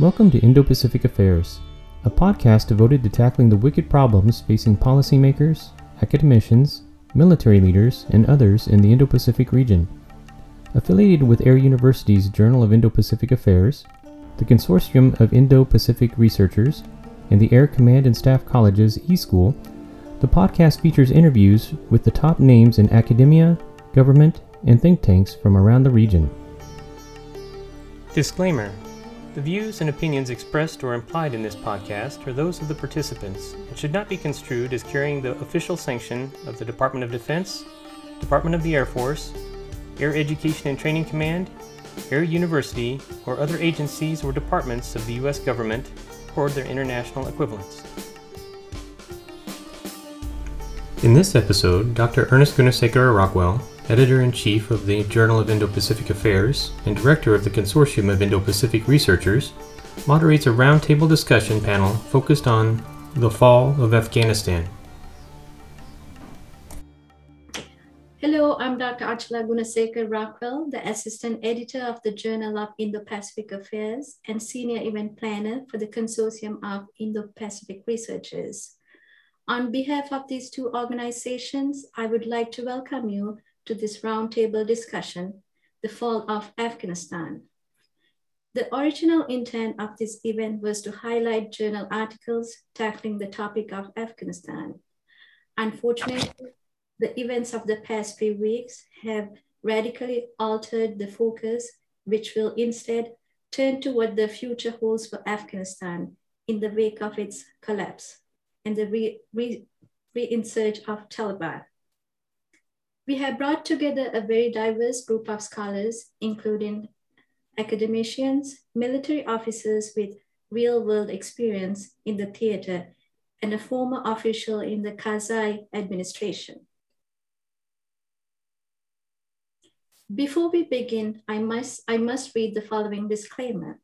Welcome to Indo Pacific Affairs, a podcast devoted to tackling the wicked problems facing policymakers, academicians, military leaders, and others in the Indo Pacific region. Affiliated with Air University's Journal of Indo Pacific Affairs, the Consortium of Indo Pacific Researchers, and the Air Command and Staff College's E School, the podcast features interviews with the top names in academia, government, and think tanks from around the region. Disclaimer The views and opinions expressed or implied in this podcast are those of the participants and should not be construed as carrying the official sanction of the Department of Defense, Department of the Air Force, Air Education and Training Command, Air University, or other agencies or departments of the U.S. government or their international equivalents. In this episode, Dr. Ernest Gunasekara Rockwell, editor in chief of the Journal of Indo Pacific Affairs and director of the Consortium of Indo Pacific Researchers, moderates a roundtable discussion panel focused on the fall of Afghanistan. Hello, I'm Dr. Achala Gunasekara Rockwell, the assistant editor of the Journal of Indo Pacific Affairs and senior event planner for the Consortium of Indo Pacific Researchers. On behalf of these two organizations, I would like to welcome you to this roundtable discussion, The Fall of Afghanistan. The original intent of this event was to highlight journal articles tackling the topic of Afghanistan. Unfortunately, the events of the past few weeks have radically altered the focus, which will instead turn to what the future holds for Afghanistan in the wake of its collapse and the re, re, re-insert of Taliban. We have brought together a very diverse group of scholars, including academicians, military officers with real world experience in the theater, and a former official in the Karzai administration. Before we begin, I must, I must read the following disclaimer.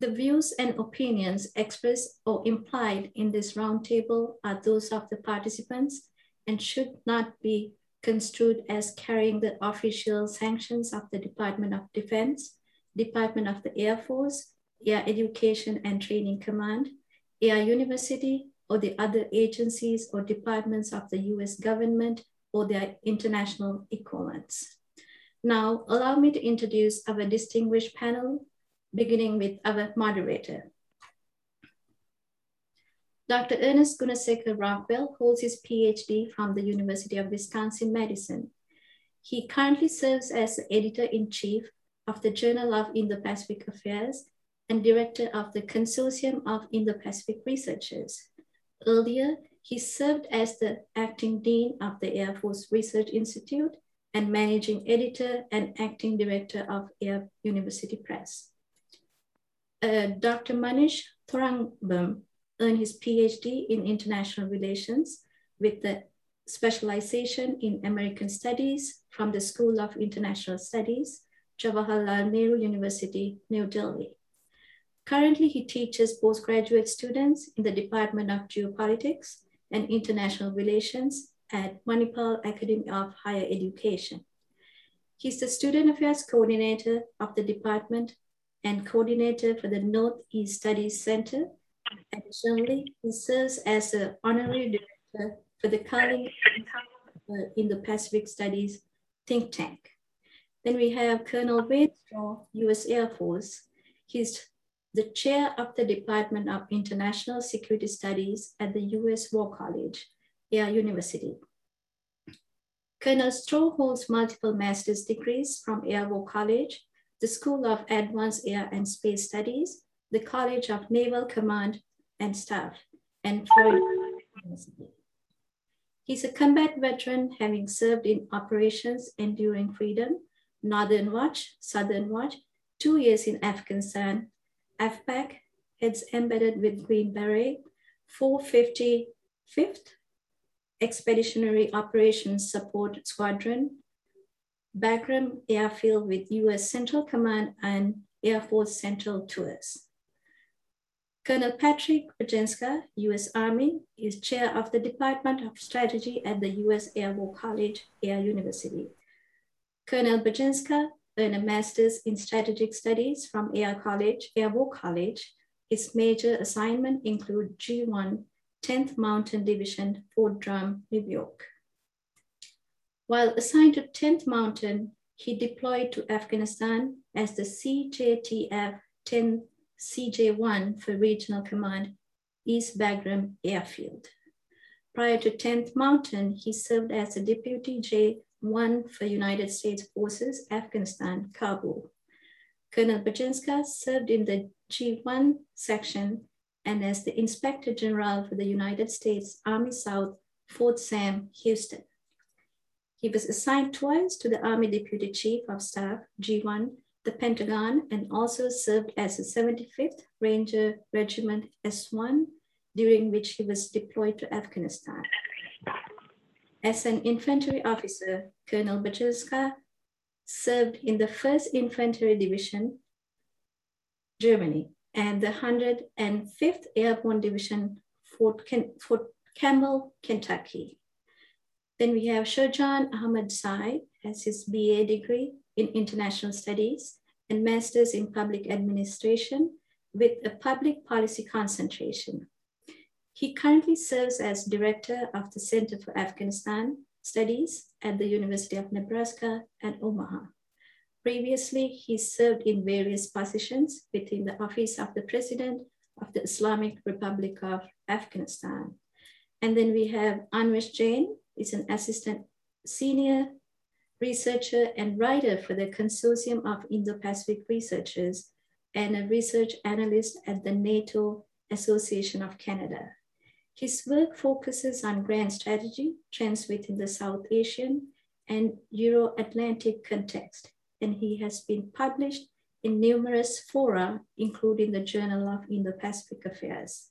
The views and opinions expressed or implied in this roundtable are those of the participants and should not be construed as carrying the official sanctions of the Department of Defense, Department of the Air Force, Air Education and Training Command, Air University, or the other agencies or departments of the US government or their international equivalents. Now, allow me to introduce our distinguished panel beginning with our moderator. Dr. Ernest Gunasekara Rockwell holds his PhD from the University of Wisconsin-Madison. He currently serves as the editor-in-chief of the Journal of Indo-Pacific Affairs and director of the Consortium of Indo-Pacific Researchers. Earlier, he served as the acting dean of the Air Force Research Institute and managing editor and acting director of Air University Press uh, Dr. Monish Tourangbam earned his PhD in international relations with the specialization in American Studies from the School of International Studies, Jawaharlal Nehru University, New Delhi. Currently, he teaches postgraduate students in the Department of Geopolitics and International Relations at Manipal Academy of Higher Education. He's the Student Affairs Coordinator of the Department and coordinator for the Northeast Studies Center. Additionally, he serves as an honorary director for the Carling in the Pacific Studies think tank. Then we have Colonel Wayne Straw, US Air Force. He's the chair of the Department of International Security Studies at the US War College, Air University. Colonel Straw holds multiple master's degrees from Air War College the School of Advanced Air and Space Studies, the College of Naval Command and Staff, and Florida University. He's a combat veteran having served in Operations Enduring Freedom, Northern Watch, Southern Watch, two years in Afghanistan, AfPak, heads embedded with Green Beret, 455th Expeditionary Operations Support Squadron, Bagram Airfield with US Central Command and Air Force Central Tours. Colonel Patrick Budjenska, US Army, is chair of the Department of Strategy at the US Air War College, Air University. Colonel Budjenska earned a master's in strategic studies from Air College, Air War College. His major assignment include G1, 10th Mountain Division, Fort Drum, New York. While assigned to 10th Mountain, he deployed to Afghanistan as the CJTF 10 CJ1 for Regional Command, East Bagram Airfield. Prior to 10th Mountain, he served as a Deputy J1 for United States Forces, Afghanistan, Kabul. Colonel Budjenska served in the G1 section and as the Inspector General for the United States Army South, Fort Sam, Houston. He was assigned twice to the Army Deputy Chief of Staff, G1, the Pentagon, and also served as the 75th Ranger Regiment S1, during which he was deployed to Afghanistan. As an infantry officer, Colonel Budjenska served in the 1st Infantry Division, Germany, and the 105th Airborne Division, Fort, Ken Fort Campbell, Kentucky. Then we have Sher Jan Ahmadzai has his BA degree in International Studies and Master's in Public Administration with a public policy concentration. He currently serves as Director of the Center for Afghanistan Studies at the University of Nebraska at Omaha. Previously, he served in various positions within the Office of the President of the Islamic Republic of Afghanistan. And then we have Anvesh Jain, is an assistant senior researcher and writer for the Consortium of Indo-Pacific Researchers and a research analyst at the NATO Association of Canada. His work focuses on grand strategy, trends within the South Asian and Euro-Atlantic context, and he has been published in numerous fora, including the Journal of Indo-Pacific Affairs.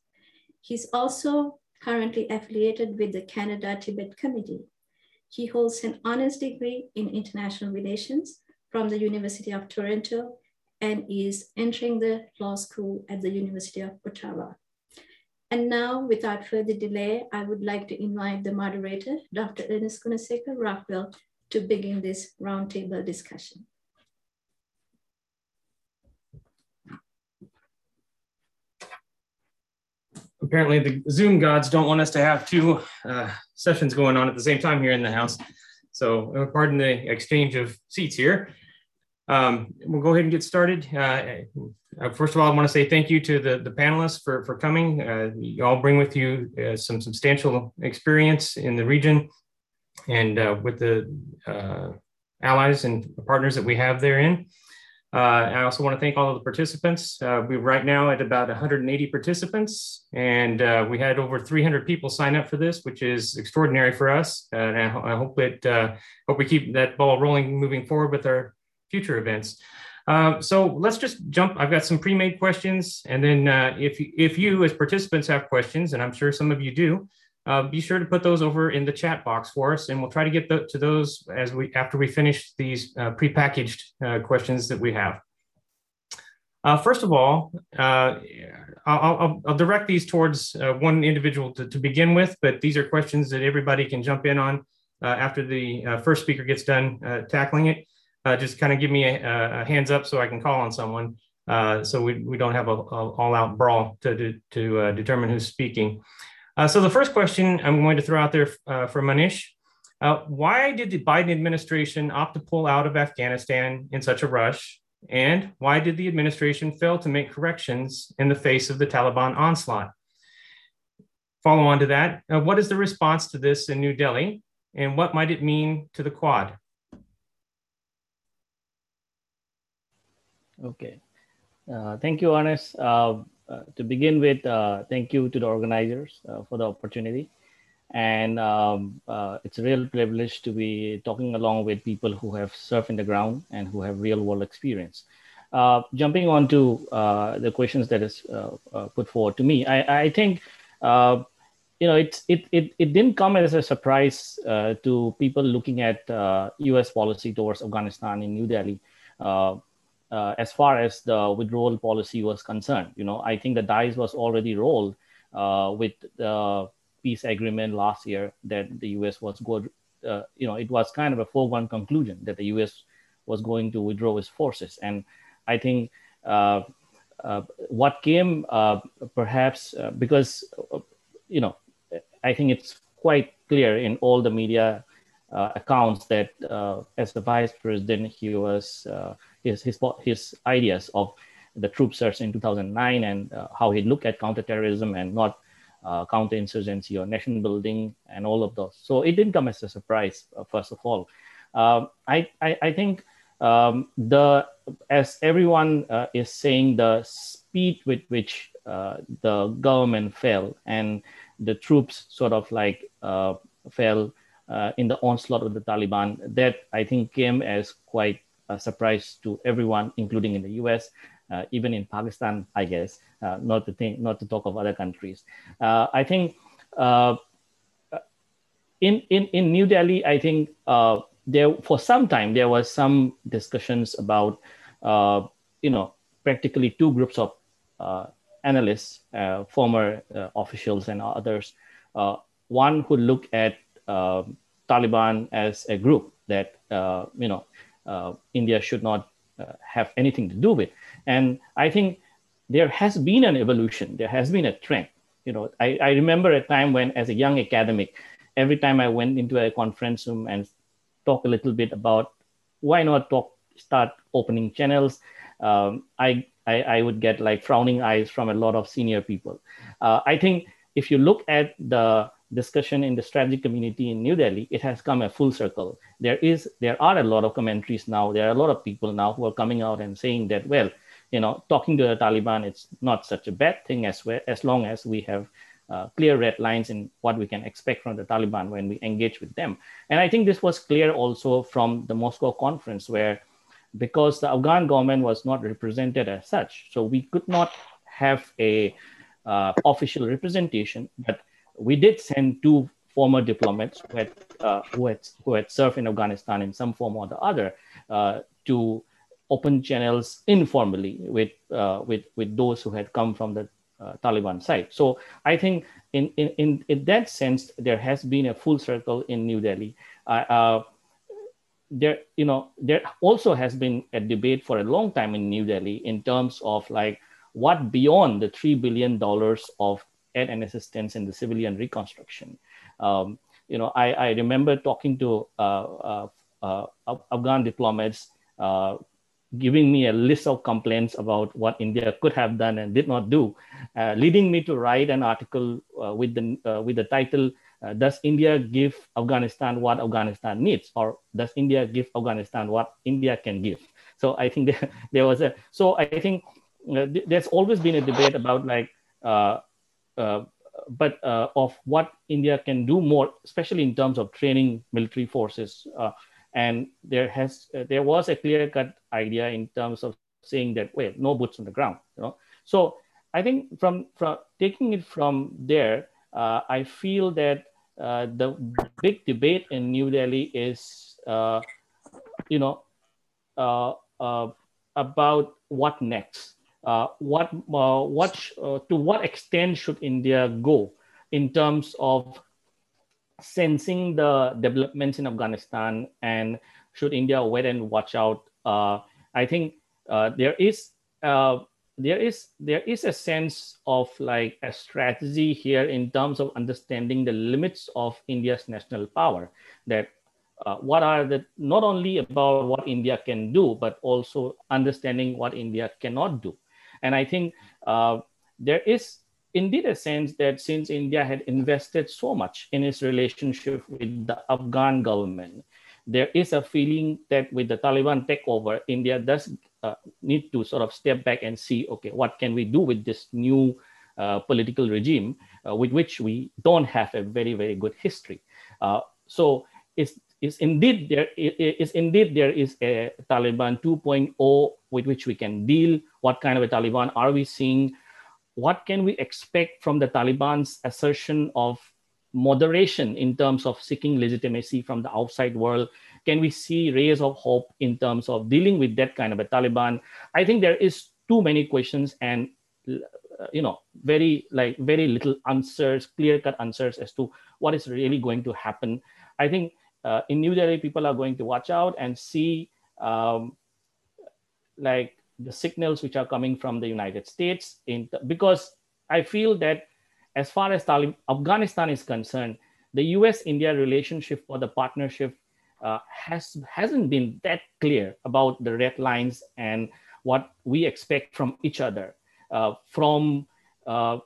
He's also currently affiliated with the Canada-Tibet Committee. He holds an honors degree in international relations from the University of Toronto and is entering the law school at the University of Ottawa. And now, without further delay, I would like to invite the moderator, Dr. Ernest Gunasekara Rockwell, to begin this roundtable discussion. apparently the Zoom gods don't want us to have two uh, sessions going on at the same time here in the house. So uh, pardon the exchange of seats here. Um, we'll go ahead and get started. Uh, first of all, I want to say thank you to the, the panelists for, for coming. Uh, you all bring with you uh, some substantial experience in the region and uh, with the allies and partners that we have therein. Uh, I also want to thank all of the participants. Uh, we're right now at about 180 participants, and uh, we had over 300 people sign up for this, which is extraordinary for us. and I, I, hope it hope we keep that ball rolling moving forward with our future events. Uh, so let's just jump. I've got some pre-made questions, and then uh, if if you as participants have questions, and I'm sure some of you do, uh, be sure to put those over in the chat box for us, and we'll try to get the, to those as we after we finish these uh, prepackaged uh, questions that we have. Uh, first of all, uh, I'll, I'll, I'll, direct these towards uh, one individual to, to, begin with, but these are questions that everybody can jump in on after the first speaker gets done tackling it. just kind of give me a, a, hands up so I can call on someone, so we, we don't have a, a all-out brawl to, to, to determine who's speaking. Uh, so the first question I'm going to throw out there uh, for Monish, uh, why did the Biden administration opt to pull out of Afghanistan in such a rush? And why did the administration fail to make corrections in the face of the Taliban onslaught? Follow on to that, uh, what is the response to this in New Delhi? And what might it mean to the Quad? Okay. Uh, thank you, Ernest. Uh, uh, to begin with, uh, thank you to the organizers uh, for the opportunity. And um, it's a real privilege to be talking along with people who have surfed in the ground and who have real world experience. jumping on to the questions that is put forward to me, I, I think you know, it, it, it, it didn't come as a surprise uh, to people looking at uh, US policy towards Afghanistan in New Delhi. Uh, as far as the withdrawal policy was concerned. You know, I think the dice was already rolled uh, with the peace agreement last year that the U.S. was good. Uh, you know, it was kind of a foregone conclusion that the U.S. was going to withdraw its forces. And I think uh, uh, what came uh, perhaps because, you know, I think it's quite clear in all the media accounts that as the vice president, he was his, his, his ideas of the troop surge in 2009 and how he looked at counterterrorism and not uh, counterinsurgency or nation building and all of those. So it didn't come as a surprise, uh, first of all. Uh, I, I, I, think um, the as everyone uh, is saying, the speed with which uh, the government fell and the troops sort of like uh, fell in the onslaught of the Taliban, that I think came as quite a surprise to everyone, including in the US, even in Pakistan, I guess uh, not to think, not to talk of other countries. Uh, I think uh, in, in, in New Delhi, I think uh, there for some time there was some discussions about uh, you know practically two groups of uh, analysts, former officials and others. one who look at Taliban as a group that you know India should not have anything to do with, and I think there has been an evolution, there has been a trend. You know, I, I remember a time when, as a young academic, every time I went into a conference room and talk a little bit about why not talk, start opening channels, um, I, I, I would get like frowning eyes from a lot of senior people. Uh, I think if you look at the discussion in the strategy community in New Delhi, it has come a full circle. There is, there are a lot of commentaries now. There are a lot of people now who are coming out and saying that, well, you know, talking to the Taliban, it's not such a bad thing as well, as long as we have uh, clear red lines in what we can expect from the Taliban when we engage with them. And I think this was clear also from the Moscow conference, where because the Afghan government was not represented as such, so we could not have a uh, official representation, but we did send two former diplomats who had, uh, who had, who had served in Afghanistan in some form or the other uh, to open channels informally with uh, with with those who had come from the uh, Taliban side. So I think in, in in in that sense there has been a full circle in New Delhi. Uh, there you know there also has been a debate for a long time in New Delhi in terms of like what beyond the three billion dollars of and assistance in the civilian reconstruction. Um, you know, I, I remember talking to uh, uh, uh, Afghan diplomats uh, giving me a list of complaints about what India could have done and did not do, uh, leading me to write an article with the with the title "Does India give Afghanistan what Afghanistan needs, or does India give Afghanistan what India can give?" So I think there, there was a so I think uh, th- there's always been a debate about like. Uh, but of what India can do more, especially in terms of training military forces, and there has uh, there was a clear cut idea in terms of saying that wait no boots on the ground you know. So i think from from taking it from there uh, i feel that uh, the big debate in new delhi is uh, you know uh, uh, about what next what what to what extent should india go in terms of sensing the developments in Afghanistan and should India wait and watch out? Uh, I think uh, there is uh, there is there is a sense of like a strategy here in terms of understanding the limits of India's national power. That uh, what are the not only about what India can do, but also understanding what India cannot do. And I think uh, there is indeed a sense that since India had invested so much in its relationship with the Afghan government, there is a feeling that with the Taliban takeover, India does uh, need to sort of step back and see, okay, what can we do with this new uh, political regime uh, with which we don't have a very, very good history. Uh, so it's, it's indeed there is indeed there is a Taliban 2.0 with which we can deal. What kind of a Taliban are we seeing? what can we expect from the Taliban's assertion of moderation in terms of seeking legitimacy from the outside world? Can we see rays of hope in terms of dealing with that kind of a Taliban? I think there is too many questions and uh, you know very like very little answers, clear cut answers as to what is really going to happen. I think uh, in New Delhi, people are going to watch out and see um, like the signals which are coming from the United States in because I feel that as far as Talib, Afghanistan is concerned, the U.S.-India relationship or the partnership uh, has hasn't been that clear about the red lines and what we expect from each other. Uh, from uh,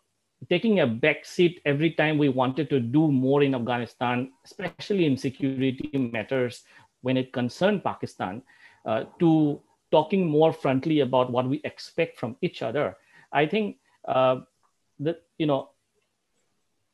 taking a back seat every time we wanted to do more in Afghanistan, especially in security matters when it concerned Pakistan, uh, to talking more frontly about what we expect from each other. I think uh, that you know,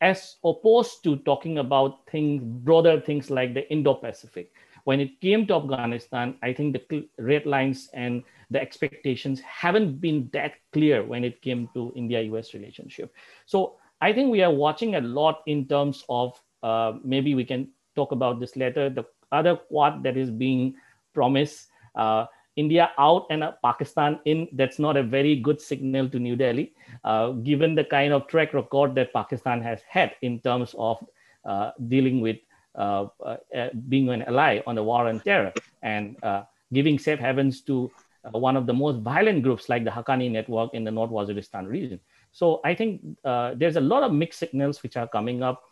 as opposed to talking about things, broader things like the Indo-Pacific. When it came to Afghanistan, I think the red lines and the expectations haven't been that clear when it came to India-US relationship. So I think we are watching a lot in terms of uh, maybe we can talk about this later. The other quad that is being promised. Uh, India out and Pakistan in, that's not a very good signal to New Delhi, uh, given the kind of track record that Pakistan has had in terms of uh, dealing with uh, uh, uh being an ally on the war on terror and uh, giving safe havens to one of the most violent groups like the Haqqani network in the North Waziristan region. So I think there's a lot of mixed signals which are coming up.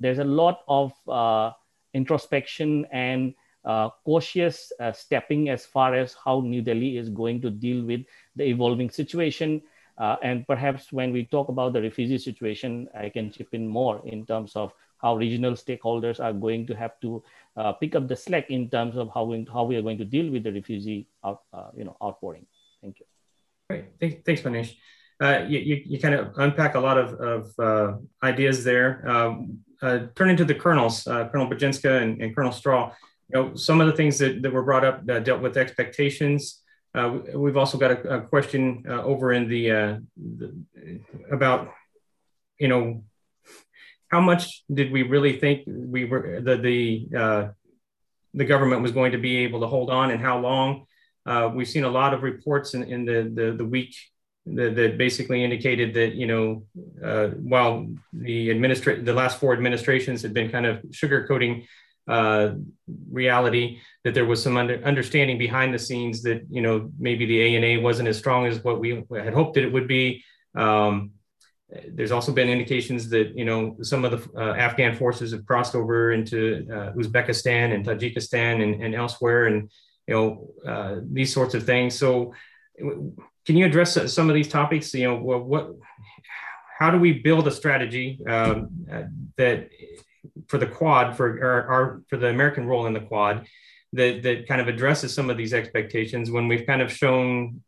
there's a lot of introspection and uh, cautious uh, stepping as far as how New Delhi is going to deal with the evolving situation. Uh, and perhaps when we talk about the refugee situation, I can chip in more in terms of how regional stakeholders are going to have to uh, pick up the slack in terms of how we, how we are going to deal with the refugee out, uh, you know, outpouring. Thank you. Great. Thanks, Monish. Uh, you, you, you, kind of unpack a lot of, of ideas there. Um, turning to the colonels, Colonel Budjenska and, and Colonel Straw, you know, some of the things that, that were brought up uh, dealt with expectations. Uh, we've also got a, a question uh, over in the, uh, the, about, you know, how much did we really think we were the the uh, the government was going to be able to hold on, and how long? Uh, we've seen a lot of reports in, in the, the the week that, that basically indicated that you know while the administra- the last four administrations had been kind of sugarcoating uh, reality that there was some under, understanding behind the scenes that you know maybe the ANA wasn't as strong as what we had hoped that it would be. Um, there's also been indications that you know some of the uh, Afghan forces have crossed over into uh, Uzbekistan and Tajikistan and, and, elsewhere, and you know uh, these sorts of things. So, can you address some of these topics? You know, what, what how do we build a strategy um, that for the quad for our, our, for the American role in the quad that that kind of addresses some of these expectations when we've kind of shown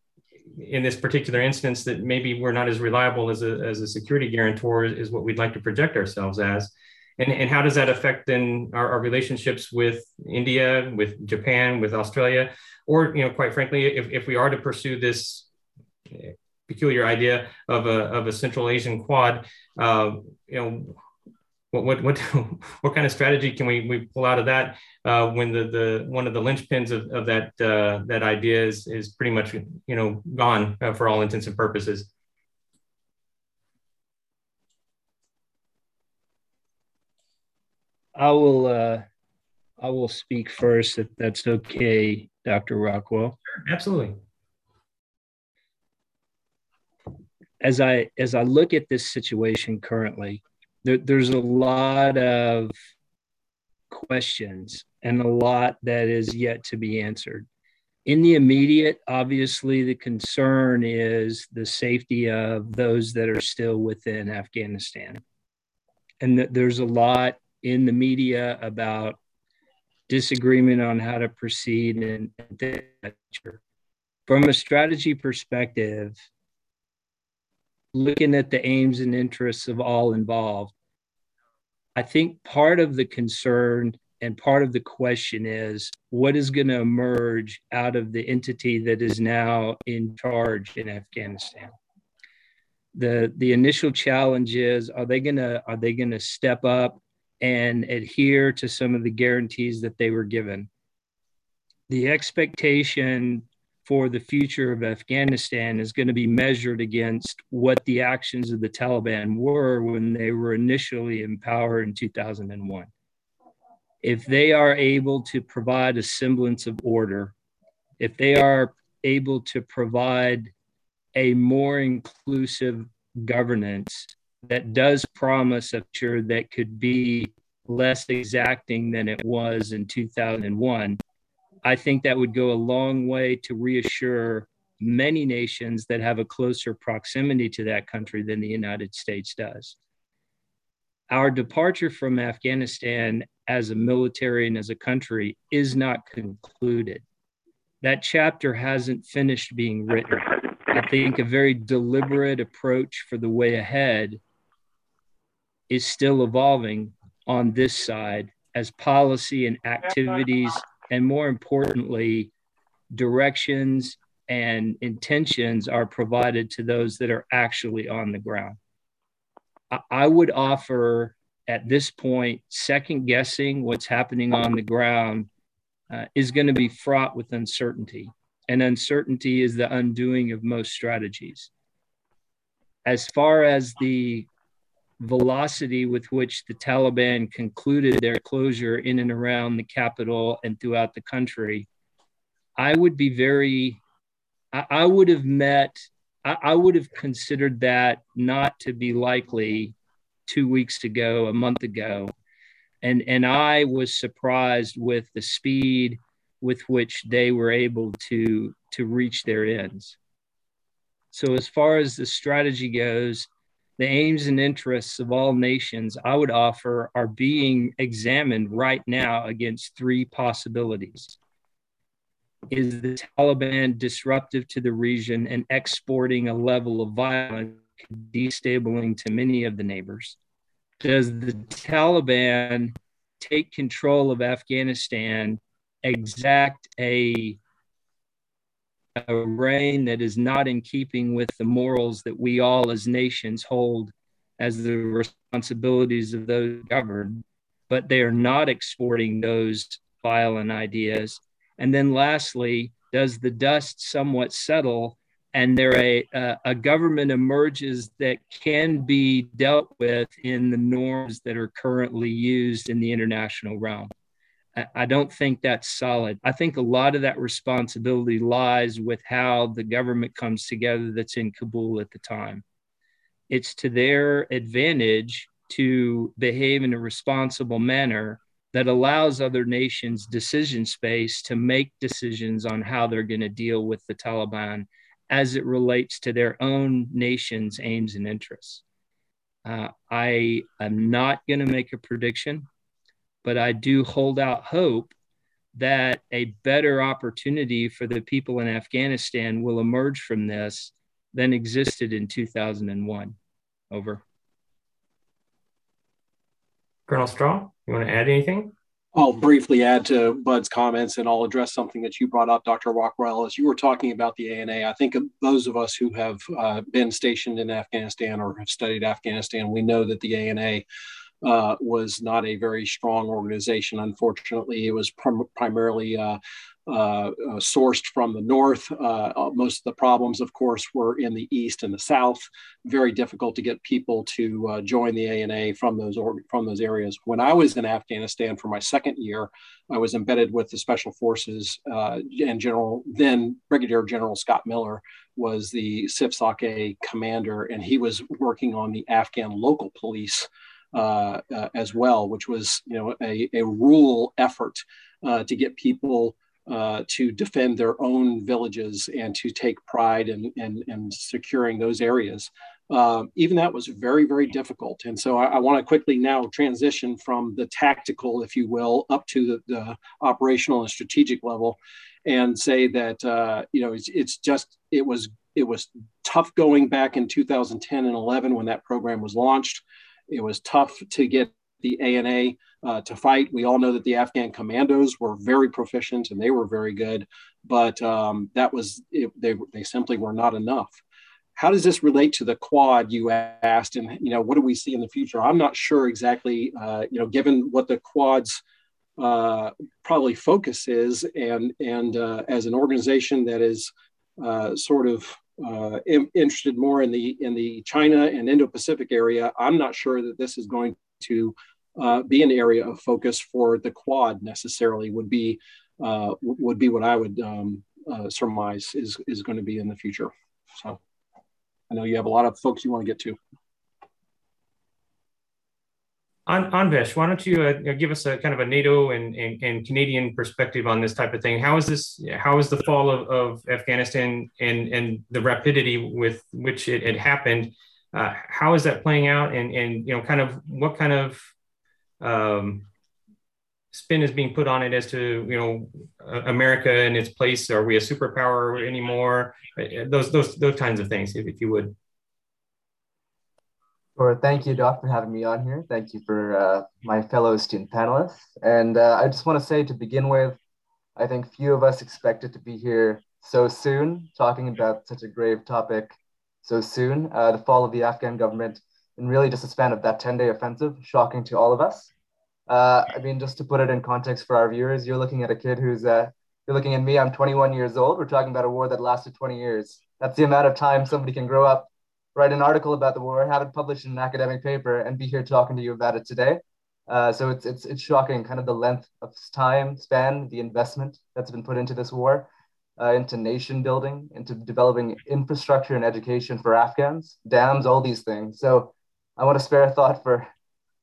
in this particular instance that maybe we're not as reliable as a, as a security guarantor is what we'd like to project ourselves as. And, and how does that affect then our, our relationships with india with japan with australia? Or you know quite frankly if, if we are to pursue this peculiar idea of a, of a central asian quad uh, you know what what what what kind of strategy can we, we pull out of that uh, when the the one of the linchpins of, of that uh, that idea is is pretty much you know gone uh, for all intents and purposes. I will uh, I will speak first if that's okay, Dr. Rockwell. Sure, Absolutely. As I as I look at this situation currently, there, there's a lot of questions and a lot that is yet to be answered. In the immediate, obviously, the concern is the safety of those that are still within Afghanistan. And that there's a lot in the media about disagreement on how to proceed and from a strategy perspective looking at the aims and interests of all involved, I think part of the concern and part of the question is what is going to emerge out of the entity that is now in charge in Afghanistan. The, the initial challenge is are they going to are they going to step up and adhere to some of the guarantees that they were given the expectation for the future of Afghanistan is going to be measured against what the actions of the Taliban were when they were initially in power in 2001. If they are able to provide a semblance of order if they are able to provide a more inclusive governance that does promise a future that could be less exacting than it was in 2001, I think that would go a long way to reassure many nations that have a closer proximity to that country than the United States does. Our departure from Afghanistan as a military and as a country is not concluded. That chapter hasn't finished being written. I think a very deliberate approach for the way ahead is still evolving on this side as policy and activities, and more importantly, directions and intentions are provided to those that are actually on the ground. I would offer at this point, second guessing what's happening on the ground uh, is going to be fraught with uncertainty. And uncertainty is the undoing of most strategies. As far as the velocity with which the Taliban concluded their closure in and around the capital and throughout the country, I would be very, I, I would have met, I, I would have considered that not to be likely two weeks ago, a month ago. And, and I was surprised with the speed with which they were able to, to reach their ends. So, as far as the strategy goes, the aims and interests of all nations, I would offer, are being examined right now against three possibilities. Is the Taliban disruptive to the region and exporting a level of violence destabilizing to many of the neighbors? Does the Taliban take control of Afghanistan, exact a a reign that is not in keeping with the morals that we all as nations hold as the responsibilities of those governed, but they are not exporting those violent ideas. And then lastly, does the dust somewhat settle and there a, a government emerges that can be dealt with in the norms that are currently used in the international realm? I don't think that's solid. I think a lot of that responsibility lies with how the government comes together that's in Kabul at the time. It's to their advantage to behave in a responsible manner that allows other nations decision space to make decisions on how they're going to deal with the Taliban as it relates to their own nation's aims and interests. Uh, I am not going to make a prediction but I do hold out hope that a better opportunity for the people in Afghanistan will emerge from this than existed in 2001. Over. Colonel Straw, you want to add anything? I'll briefly add to Bud's comments and I'll address something that you brought up, Dr. Rockwell. As you were talking about the ANA, I think those of us who have uh, been stationed in Afghanistan or have studied Afghanistan, we know that the ANA uh, was not a very strong organization. Unfortunately, it was prim- primarily uh, uh, uh sourced from the north. Uh, uh, most of the problems, of course, were in the east and the south. Very difficult to get people to join the ANA from those or- from those areas. When I was in Afghanistan for my second year, I was embedded with the Special Forces and General then Brigadier General Scott Miller was the CFSOC commander, and he was working on the Afghan local police uh, uh, as well, which was you know a, a rural effort uh, to get people uh, to defend their own villages and to take pride in, in, in securing those areas. Uh, even that was very, very difficult. And so I, I want to quickly now transition from the tactical, if you will, up to the, the operational and strategic level and say that, uh, you know, it's, it's just, it was, it was tough going back in 2010 and 11 when that program was launched. It was tough to get the ANA uh, to fight. We all know that the Afghan commandos were very proficient and they were very good, but um, that was it, they they simply were not enough. How does this relate to the Quad? You asked, and you know what do we see in the future? I'm not sure exactly. Uh, you know, given what the Quad's uh, probably focus is, and and uh, as an organization that is uh, sort of uh, in, interested more in the in the China and Indo-Pacific area, I'm not sure that this is going to uh, be an area of focus for the Quad necessarily. Would be uh, would be what I would um, uh, surmise is is going to be in the future. So I know you have a lot of folks you want to get to. An- Anvesh, why don't you uh, give us a kind of a NATO and, and, and, Canadian perspective on this type of thing? How is this? How is the fall of, of Afghanistan and and the rapidity with which it had happened? Uh, how is that playing out? And and you know, kind of what kind of um, spin is being put on it as to you know America and its place? Are we a superpower anymore? Uh, those those those kinds of things, if, if you would. Sure. Thank you, Doc, for having me on here. Thank you for uh, my fellow student panelists. And uh, I just want to say to begin with, I think few of us expected to be here so soon, talking about such a grave topic so soon. Uh, the fall of the Afghan government in really just a span of that 10 day offensive, shocking to all of us. Uh, I mean, just to put it in context for our viewers, you're looking at a kid who's, uh, you're looking at me, I'm 21 years old. We're talking about a war that lasted 20 years. That's the amount of time somebody can grow up write an article about the war, have it published in an academic paper, and be here talking to you about it today. Uh, so it's it's it's shocking, kind of the length of time span, the investment that's been put into this war, uh, into nation building, into developing infrastructure and education for Afghans, dams, all these things. So I want to spare a thought for,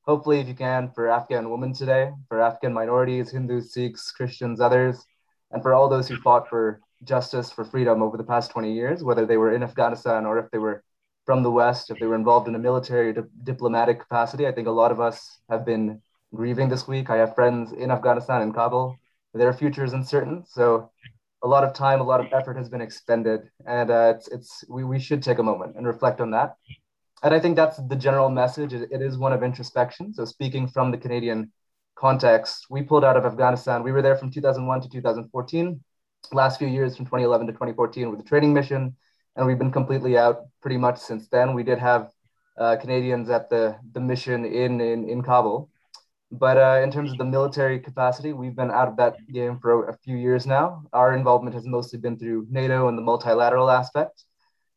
hopefully, if you can, for Afghan women today, for Afghan minorities, Hindus, Sikhs, Christians, others, and for all those who fought for justice, for freedom over the past 20 years, whether they were in Afghanistan or if they were from the West, if they were involved in a military or diplomatic capacity. I think a lot of us have been grieving this week. I have friends in Afghanistan and Kabul. Their future is uncertain. So a lot of time, a lot of effort has been expended. And uh, it's, it's we, we should take a moment and reflect on that. And I think that's the general message. It, is one of introspection. So speaking from the Canadian context, we pulled out of Afghanistan. We were there from 2001 to 2014. Last few years from 2011 to 2014 with the training mission and we've been completely out pretty much since then. We did have uh, Canadians at the, the mission in, in, in Kabul. But uh, in terms of the military capacity, we've been out of that game for a few years now. Our involvement has mostly been through NATO and the multilateral aspect.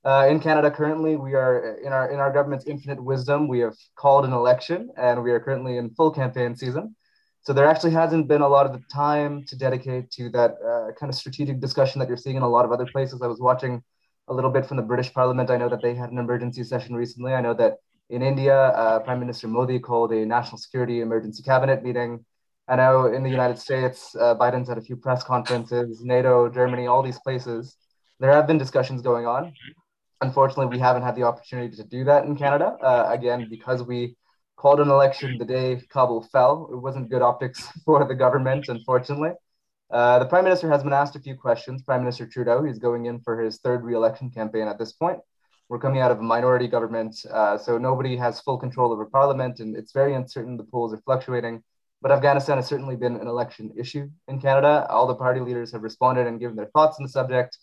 Uh, in Canada, currently, we are in our in our government's infinite wisdom. We have called an election, and we are currently in full campaign season. So there actually hasn't been a lot of the time to dedicate to that uh, kind of strategic discussion that you're seeing in a lot of other places. I was watching a little bit from the British Parliament. I know that they had an emergency session recently. I know that in India, uh, Prime Minister Modi called a national security emergency cabinet meeting. I know in the United States, uh, Biden's had a few press conferences, NATO, Germany, all these places. There have been discussions going on. Unfortunately, we haven't had the opportunity to do that in Canada. Uh, again, because we called an election the day Kabul fell. It wasn't good optics for the government, unfortunately. Uh, the prime minister has been asked a few questions. Prime Minister Trudeau, he's going in for his third re-election campaign at this point. We're coming out of a minority government, uh, so nobody has full control over parliament, and it's very uncertain. The polls are fluctuating. But Afghanistan has certainly been an election issue in Canada. All the party leaders have responded and given their thoughts on the subject.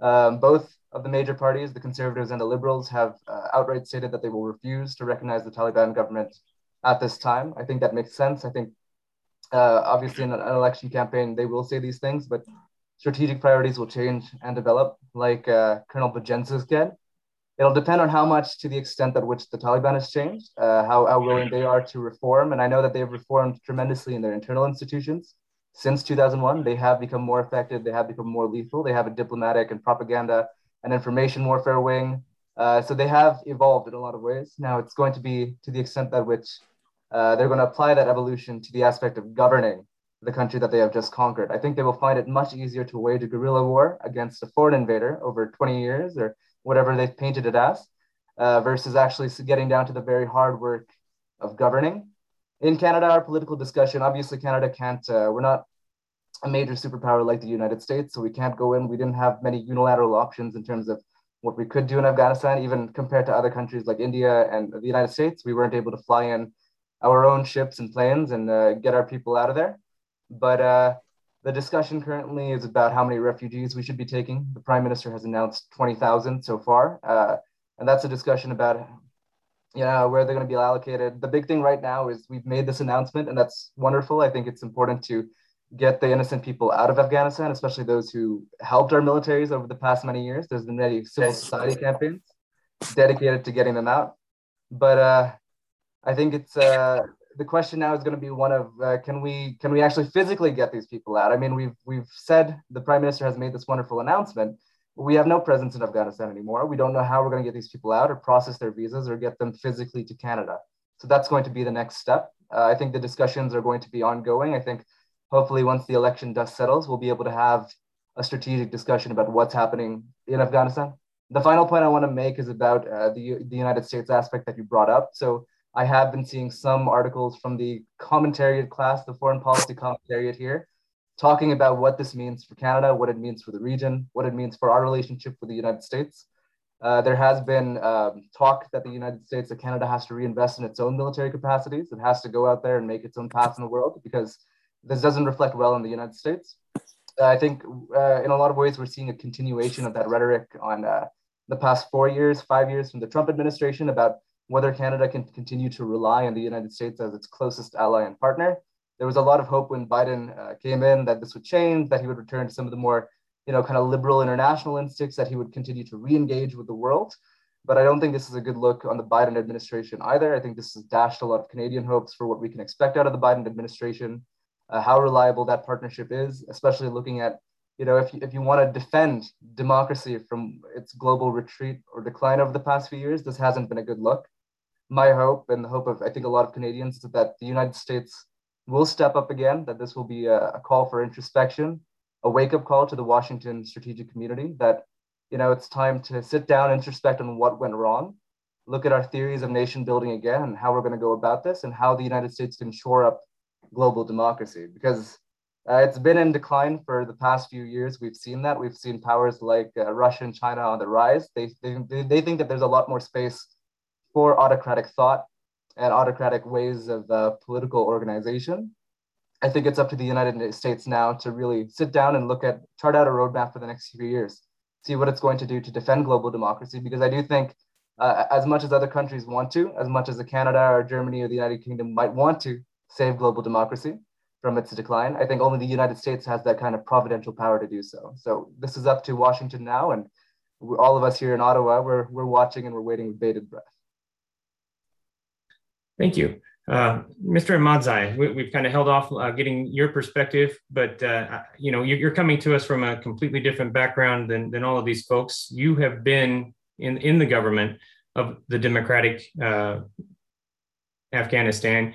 Um, both of the major parties, the Conservatives and the Liberals, have uh, outright stated that they will refuse to recognize the Taliban government at this time. I think that makes sense. I think uh, obviously in an election campaign they will say these things but strategic priorities will change and develop like uh, colonel Bogensky said. It'll depend on how much to the extent at which the taliban has changed uh, how, how willing they are to reform. And i know that they've reformed tremendously in their internal institutions. Since 2001 they have become more effective they have become more lethal they have a diplomatic and propaganda and information warfare wing. Uh, so they have evolved in a lot of ways. Now it's going to be to the extent that which uh, they're going to apply that evolution to the aspect of governing the country that they have just conquered. I think they will find it much easier to wage a guerrilla war against a foreign invader over 20 years or whatever they've painted it as, uh, versus actually getting down to the very hard work of governing. In Canada, our political discussion, obviously, Canada can't, uh, we're not a major superpower like the United States, so we can't go in. We didn't have many unilateral options in terms of what we could do in Afghanistan, even compared to other countries like India and the United States. We weren't able to fly in our own ships and planes and uh, get our people out of there. But uh, the discussion currently is about how many refugees we should be taking. The prime minister has announced 20,000 so far. Uh, and that's a discussion about you know, where they're going to be allocated. The big thing right now is we've made this announcement, and that's wonderful. I think it's important to get the innocent people out of Afghanistan, especially those who helped our militaries over the past many years. There's been many civil society campaigns dedicated to getting them out. But uh, I think it's uh, the question now is going to be one of uh, can we can we actually physically get these people out? I mean, we've we've said the prime minister has made this wonderful announcement. We have no presence in Afghanistan anymore. We don't know how we're going to get these people out or process their visas or get them physically to Canada. So that's going to be the next step. Uh, I think the discussions are going to be ongoing. I think hopefully once the election dust settles, we'll be able to have a strategic discussion about what's happening in Afghanistan. The final point I want to make is about uh, the, the United States aspect that you brought up. So I have been seeing some articles from the commentariat class, the foreign policy commentariat here, talking about what this means for Canada, what it means for the region, what it means for our relationship with the United States. Uh, there has been um, talk that the United States, that Canada has to reinvest in its own military capacities. It has to go out there and make its own path in the world because this doesn't reflect well in the United States. Uh, I think uh, in a lot of ways, we're seeing a continuation of that rhetoric on uh, the past four years, five years from the Trump administration about whether Canada can continue to rely on the United States as its closest ally and partner. There was a lot of hope when Biden uh, came in that this would change, that he would return to some of the more, you know, kind of liberal international instincts, that he would continue to re-engage with the world. But I don't think this is a good look on the Biden administration either. I think this has dashed a lot of Canadian hopes for what we can expect out of the Biden administration, uh, how reliable that partnership is, especially looking at you know, if you, if you want to defend democracy from its global retreat or decline over the past few years, this hasn't been a good look my hope and the hope of I think a lot of Canadians is that the United States will step up again, that this will be a, a call for introspection, a wake-up call to the Washington strategic community that you know it's time to sit down, introspect on what went wrong, look at our theories of nation building again and how we're going to go about this and how the United States can shore up global democracy because uh, it's been in decline for the past few years. We've seen that. We've seen powers like uh, Russia and China on the rise. They, they, they think that there's a lot more space for autocratic thought and autocratic ways of uh, political organization. I think it's up to the United States now to really sit down and look at, chart out a roadmap for the next few years, see what it's going to do to defend global democracy. Because I do think, uh, as much as other countries want to, as much as Canada or Germany or the United Kingdom might want to save global democracy from its decline, I think only the United States has that kind of providential power to do so. So this is up to Washington now, and all of us here in Ottawa, we're, we're watching and we're waiting with bated breath. Thank you. Uh, Mr. Ahmadzai, we, have kind of held off uh, getting your perspective, but uh, you know you're, coming to us from a completely different background than, than all of these folks. You have been in, in the government of the democratic uh, Afghanistan.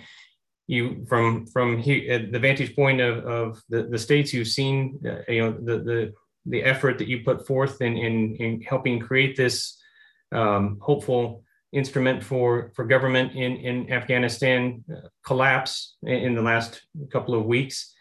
You from from he, uh, the vantage point of, of the, the states you've seen, uh, you know the, the the effort that you put forth in in, in helping create this um, hopeful instrument for, for government in, in Afghanistan uh, collapse in, the last couple of weeks.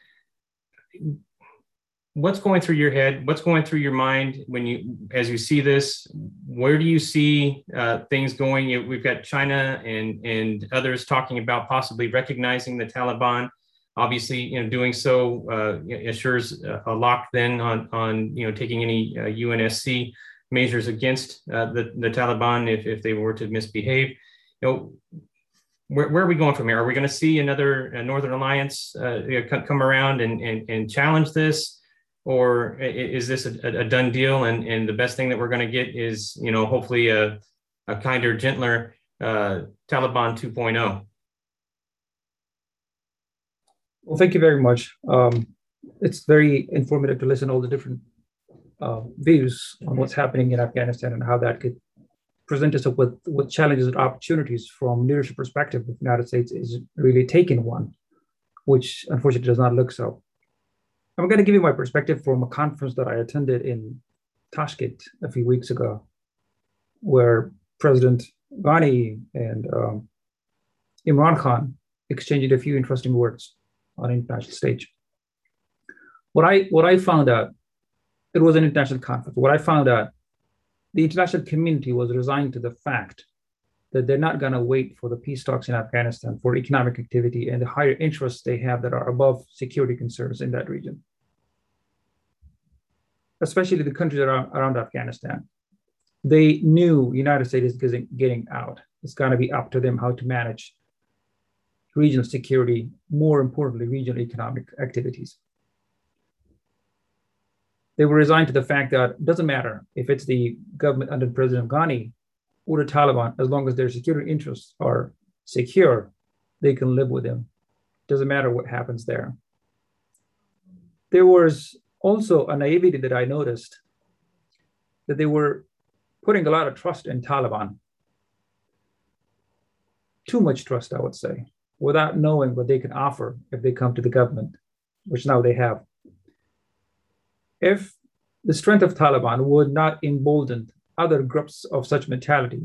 What's going through your head? What's going through your mind when you, as you see this? Where do you see uh, things going? We've got China and and others talking about possibly recognizing the Taliban. Obviously, you know, doing so uh, assures a lock then on on you know taking any uh, UNSC measures against uh, the, the Taliban if, if they were to misbehave. You know, where, where are we going from here? Are we going to see another uh, Northern Alliance uh, come around and, and, and challenge this? Or is this a, a, done deal? And, and the best thing that we're going to get is, you know, hopefully a, a kinder, gentler uh, Taliban 2.0. Well, thank you very much. Um, it's very informative to listen to all the different uh, views on what's happening in Afghanistan and how that could present us with, with challenges and opportunities from leadership perspective if the United States is really taking one, which unfortunately does not look so. I'm going to give you my perspective from a conference that I attended in Tashkent a few weeks ago, where President Ghani and um, Imran Khan exchanged a few interesting words on international stage. What I what I found out it was an international conference. What I found out, the international community was resigned to the fact that they're not going to wait for the peace talks in Afghanistan for economic activity and the higher interests they have that are above security concerns in that region, especially the countries around, around Afghanistan. They knew United States is getting, getting out. It's going to be up to them how to manage regional security, more importantly, regional economic activities they were resigned to the fact that it doesn't matter if it's the government under President Ghani or the Taliban, as long as their security interests are secure, they can live with him. Doesn't matter what happens there. There was also a naivety that I noticed that they were putting a lot of trust in Taliban. Too much trust, I would say, without knowing what they can offer if they come to the government, which now they have. If the strength of Taliban would not embolden other groups of such mentality,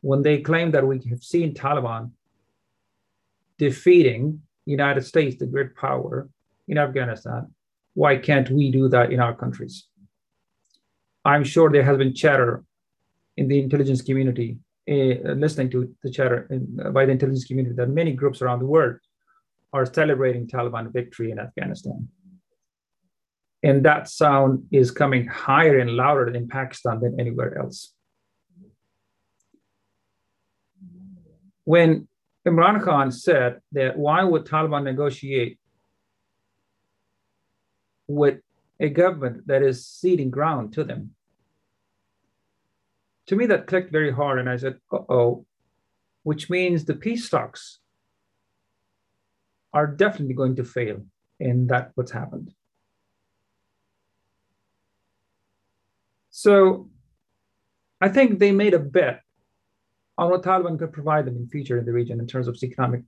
when they claim that we have seen Taliban defeating United States, the great power in Afghanistan, why can't we do that in our countries? I'm sure there has been chatter in the intelligence community, uh, listening to the chatter in, uh, by the intelligence community that many groups around the world are celebrating Taliban victory in Afghanistan. And that sound is coming higher and louder in Pakistan than anywhere else. When Imran Khan said that why would Taliban negotiate with a government that is ceding ground to them. To me, that clicked very hard, and I said, oh, which means the peace talks are definitely going to fail And that's what's happened. So I think they made a bet on what Taliban could provide them in future in the region in terms of economic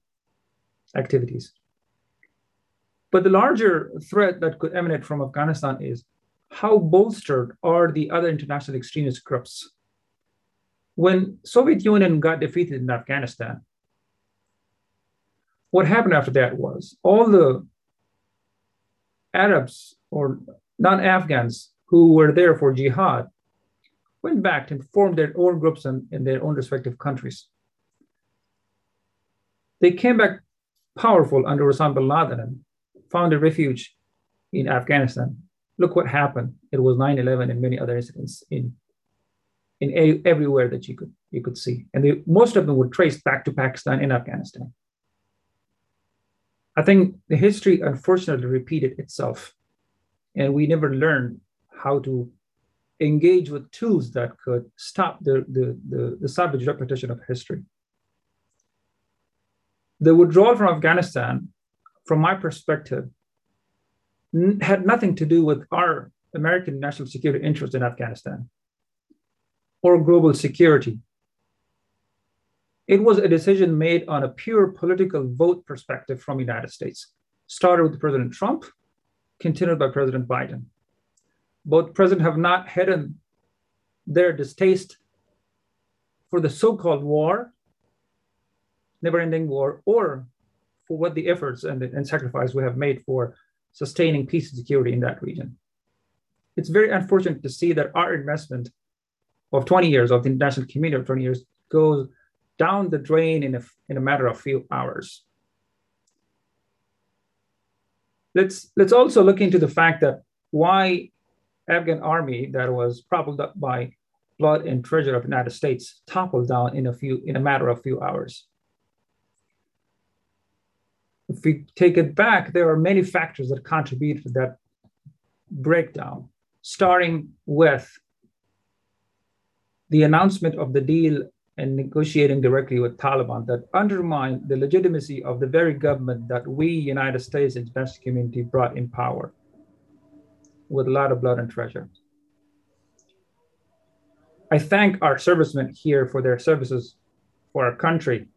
activities. But the larger threat that could emanate from Afghanistan is how bolstered are the other international extremist groups? When Soviet Union got defeated in Afghanistan, what happened after that was all the Arabs or non-Afghans who were there for jihad went back and formed their own groups in, in their own respective countries. They came back powerful under Osama bin Laden found a refuge in Afghanistan. Look what happened. It was 9/11 and many other incidents in in a, everywhere that you could you could see, and they, most of them were traced back to Pakistan and Afghanistan. I think the history unfortunately repeated itself, and we never learned how to engage with tools that could stop the, the, the, the savage repetition of history. The withdrawal from Afghanistan from my perspective, n- had nothing to do with our American national security interest in Afghanistan or global security. It was a decision made on a pure political vote perspective from the United States. Started with President Trump, continued by President Biden. Both presidents have not hidden their distaste for the so-called war, never-ending war, or for what the efforts and, and sacrifice we have made for sustaining peace and security in that region. It's very unfortunate to see that our investment of 20 years of the international community of 20 years goes down the drain in a, in a matter of few hours. Let's, let's also look into the fact that why Afghan army that was propelled up by blood and treasure of the United States toppled down in a few in a matter of few hours. If we take it back, there are many factors that contribute to that breakdown, starting with the announcement of the deal and negotiating directly with Taliban that undermined the legitimacy of the very government that we, United States international community, brought in power with a lot of blood and treasure. I thank our servicemen here for their services for our country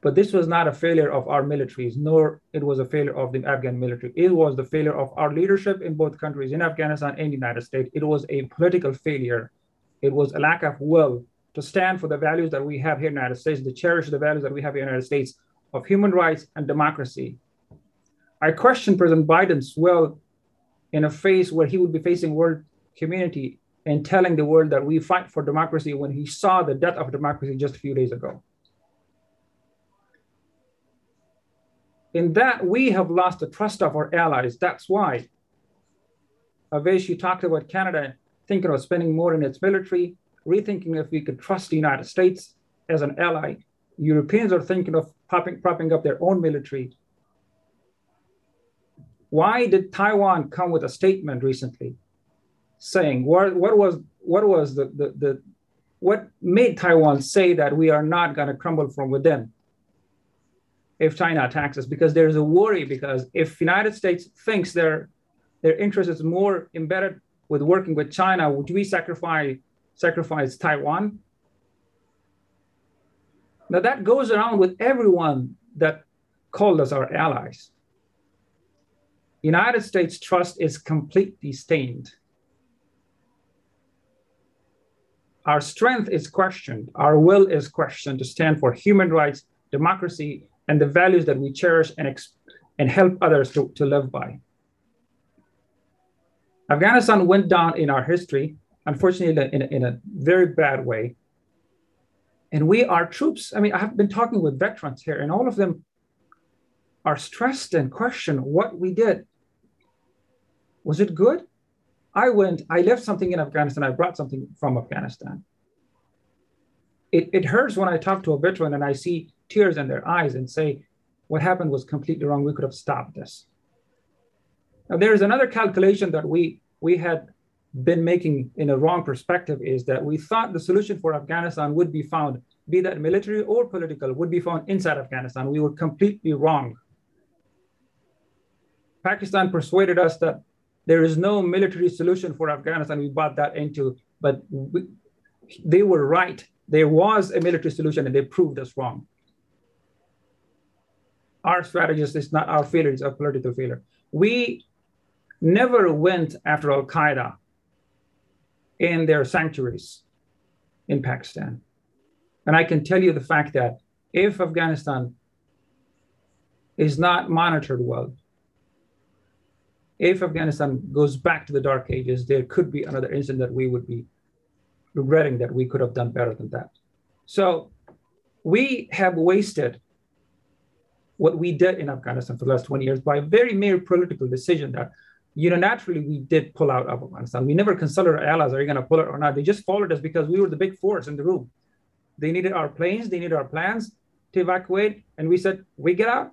but this was not a failure of our militaries, nor it was a failure of the Afghan military. It was the failure of our leadership in both countries, in Afghanistan and the United States. It was a political failure. It was a lack of will to stand for the values that we have here in the United States, to cherish the values that we have here in the United States of human rights and democracy. I question President Biden's will in a phase where he would be facing world community and telling the world that we fight for democracy when he saw the death of democracy just a few days ago. in that we have lost the trust of our allies. That's why. Anvesh, you talked about Canada thinking of spending more in its military, rethinking if we could trust the United States as an ally. Europeans are thinking of propping up their own military. Why did Taiwan come with a statement recently saying what, what was what was the, the, the what made Taiwan say that we are not going to crumble from within? if China attacks us because there's a worry because if United States thinks their their interest is more embedded with working with China, would we sacrifice sacrifice Taiwan? Now that goes around with everyone that called us our allies. United States trust is completely stained. Our strength is questioned. Our will is questioned to stand for human rights, democracy, and the values that we cherish and, and help others to, to live by. Afghanistan went down in our history, unfortunately, in a, in a very bad way. And we, our troops, I mean, I have been talking with veterans here, and all of them are stressed and question what we did. Was it good? I went, I left something in Afghanistan, I brought something from Afghanistan. It, it hurts when I talk to a veteran and I see tears in their eyes and say, what happened was completely wrong. We could have stopped this. Now, there is another calculation that we, we had been making in a wrong perspective is that we thought the solution for Afghanistan would be found, be that military or political, would be found inside Afghanistan. We were completely wrong. Pakistan persuaded us that there is no military solution for Afghanistan. We bought that into, but we, they were right. There was a military solution and they proved us wrong. Our strategist is not our failure, it's our political failure. We never went after Al Qaeda in their sanctuaries in Pakistan. And I can tell you the fact that if Afghanistan is not monitored well, if Afghanistan goes back to the dark ages, there could be another incident that we would be regretting that we could have done better than that. So we have wasted what we did in Afghanistan for the last 20 years by a very mere political decision that you know, naturally we did pull out of Afghanistan. We never consulted our allies, are you going to pull it or not? They just followed us because we were the big force in the room. They needed our planes, they needed our plans to evacuate. And we said, we get out.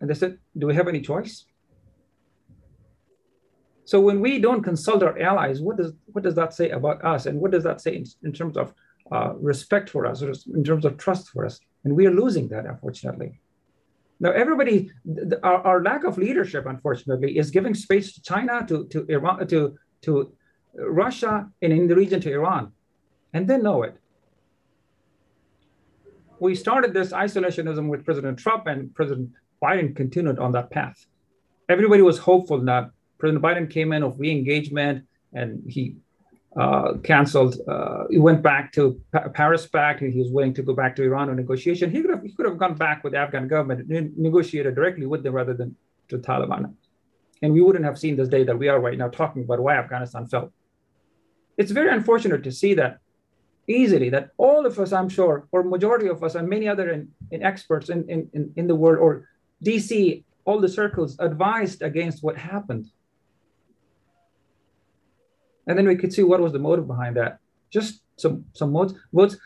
And they said, do we have any choice? So when we don't consult our allies, what does what does that say about us, and what does that say in, in terms of uh, respect for us, in terms of trust for us? And we are losing that, unfortunately. Now, everybody, our, our lack of leadership, unfortunately, is giving space to China, to to Iran, to to Russia, and in the region to Iran, and they know it. We started this isolationism with President Trump, and President Biden continued on that path. Everybody was hopeful that President Biden came in of re-engagement and he uh, canceled. Uh, he went back to pa- Paris Pact. And he was willing to go back to Iran on negotiation. He could have he could have gone back with the Afghan government and negotiated directly with them rather than to Taliban, and we wouldn't have seen this day that we are right now talking about why Afghanistan fell. It's very unfortunate to see that easily that all of us, I'm sure, or majority of us, and many other in, in experts in, in, in the world or DC, all the circles advised against what happened and then we could see what was the motive behind that. Just some some modes. Votes.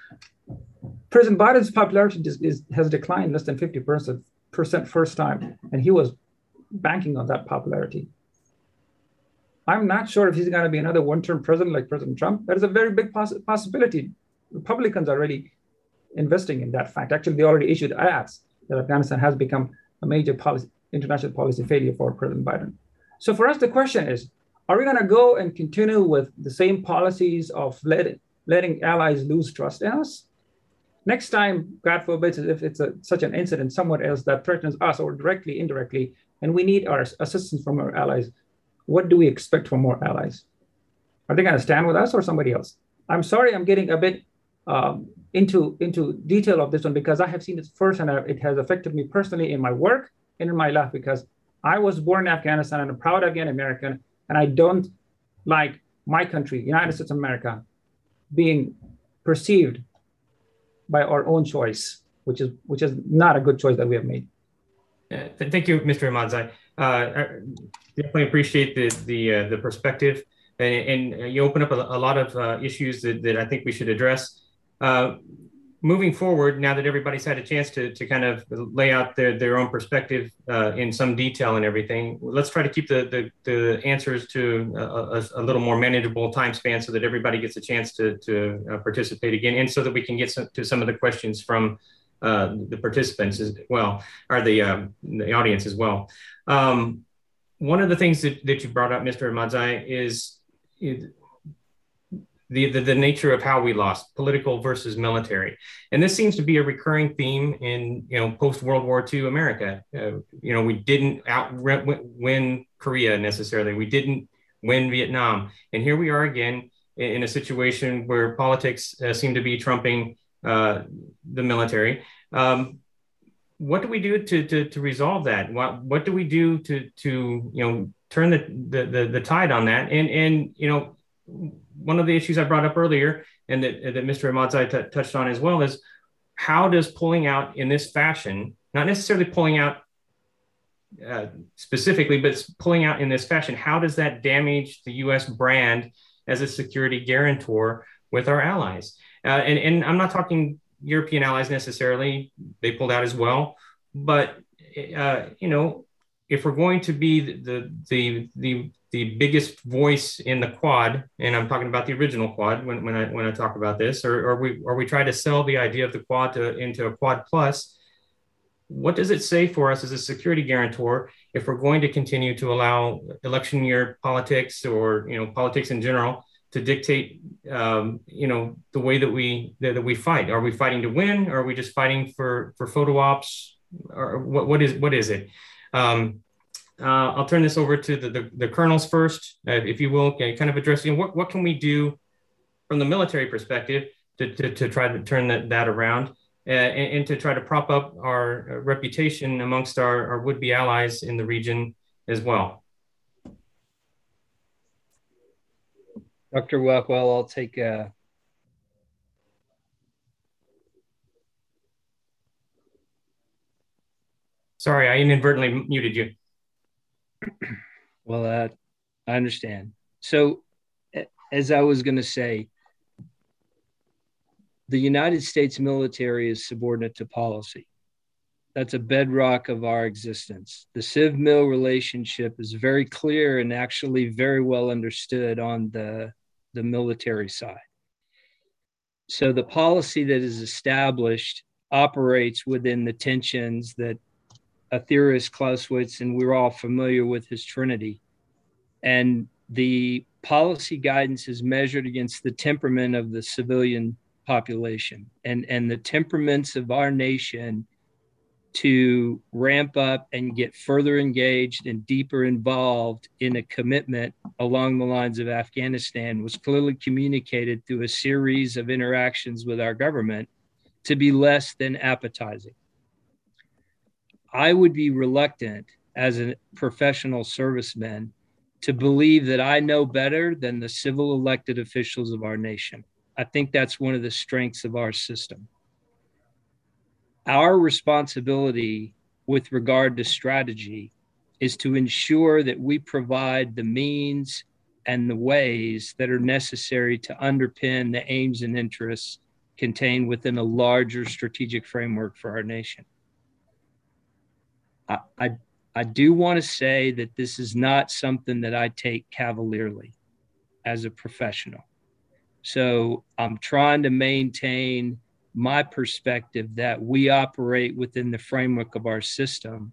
President Biden's popularity is, is, has declined less than 50 percent percent first time, and he was banking on that popularity. I'm not sure if he's going to be another one-term president like President Trump. That is a very big poss- possibility. Republicans are already investing in that fact. Actually, they already issued ads that Afghanistan has become a major policy, international policy failure for President Biden. So for us, the question is, are we going to go and continue with the same policies of let, letting allies lose trust in us? Next time, God forbid, if it's a, such an incident somewhere else that threatens us or directly, indirectly, and we need our assistance from our allies, what do we expect from our allies? Are they going to stand with us or somebody else? I'm sorry, I'm getting a bit um, into into detail of this one because I have seen it first, and it has affected me personally in my work and in my life because I was born in Afghanistan and I'm proud Afghan American, and I don't like my country, United States of America, being perceived by our own choice, which is which is not a good choice that we have made. Uh, thank you, Mr. Ahmadzai. Uh, I definitely appreciate the the uh, the perspective, and, and, you open up a, a lot of uh, issues that, that I think we should address. Moving forward, now that everybody's had a chance to, to kind of lay out their, their own perspective uh, in some detail and everything, let's try to keep the, the, the answers to a, a, little more manageable time span so that everybody gets a chance to, to uh, participate again and so that we can get some, to some of the questions from uh, the participants as well, or the um, the audience as well. Um, one of the things that, that you brought up, Mr. Ahmadzai, is the, the, the nature of how we lost political versus military. And this seems to be a recurring theme in, you know, post World War II America. Uh, you know, we didn't out win Korea necessarily. We didn't win Vietnam. And here we are again in, a situation where politics uh, seem to be trumping uh, the military. Um, what do we do to, to, to resolve that? What, what do we do to, to you know, turn the, the, the, the tide on that? And, and, you know, one of the issues I brought up earlier and that, that Mr. Ahmadzai t- touched on as well is how does pulling out in this fashion, not necessarily pulling out uh, specifically, but pulling out in this fashion, how does that damage the U.S. brand as a security guarantor with our allies? Uh, and, and I'm not talking European allies necessarily; they pulled out as well. But uh, you know, if we're going to be the the the the biggest voice in the quad, and I'm talking about the original quad when, when I when I talk about this, or, or we or we try to sell the idea of the quad to, into a quad plus, what does it say for us as a security guarantor if we're going to continue to allow election year politics or you know politics in general to dictate um, you know the way that we that, that, we fight? Are we fighting to win? Or are we just fighting for for photo ops? Or what, what is what is it? Um, uh, I'll turn this over to the, the, the colonels first, uh, if you will, kind of addressing what, what can we do from the military perspective to, to, to try to turn that, that around uh, and, and, to try to prop up our uh, reputation amongst our, our would-be allies in the region as well. Dr. Rockwell, I'll take uh, Sorry, I inadvertently muted you. Well, uh, I understand. So, as I was going to say, the United States military is subordinate to policy. That's a bedrock of our existence. The civ mil relationship is very clear and actually very well understood on the, the military side. So, the policy that is established operates within the tensions that a theorist, Clausewitz, and we're all familiar with his trinity. And the policy guidance is measured against the temperament of the civilian population and, and the temperaments of our nation to ramp up and get further engaged and deeper involved in a commitment along the lines of Afghanistan was clearly communicated through a series of interactions with our government to be less than appetizing. I would be reluctant as a professional serviceman to believe that I know better than the civil elected officials of our nation. I think that's one of the strengths of our system. Our responsibility with regard to strategy is to ensure that we provide the means and the ways that are necessary to underpin the aims and interests contained within a larger strategic framework for our nation. I, I, do want to say that this is not something that I take cavalierly as a professional. So I'm trying to maintain my perspective that we operate within the framework of our system.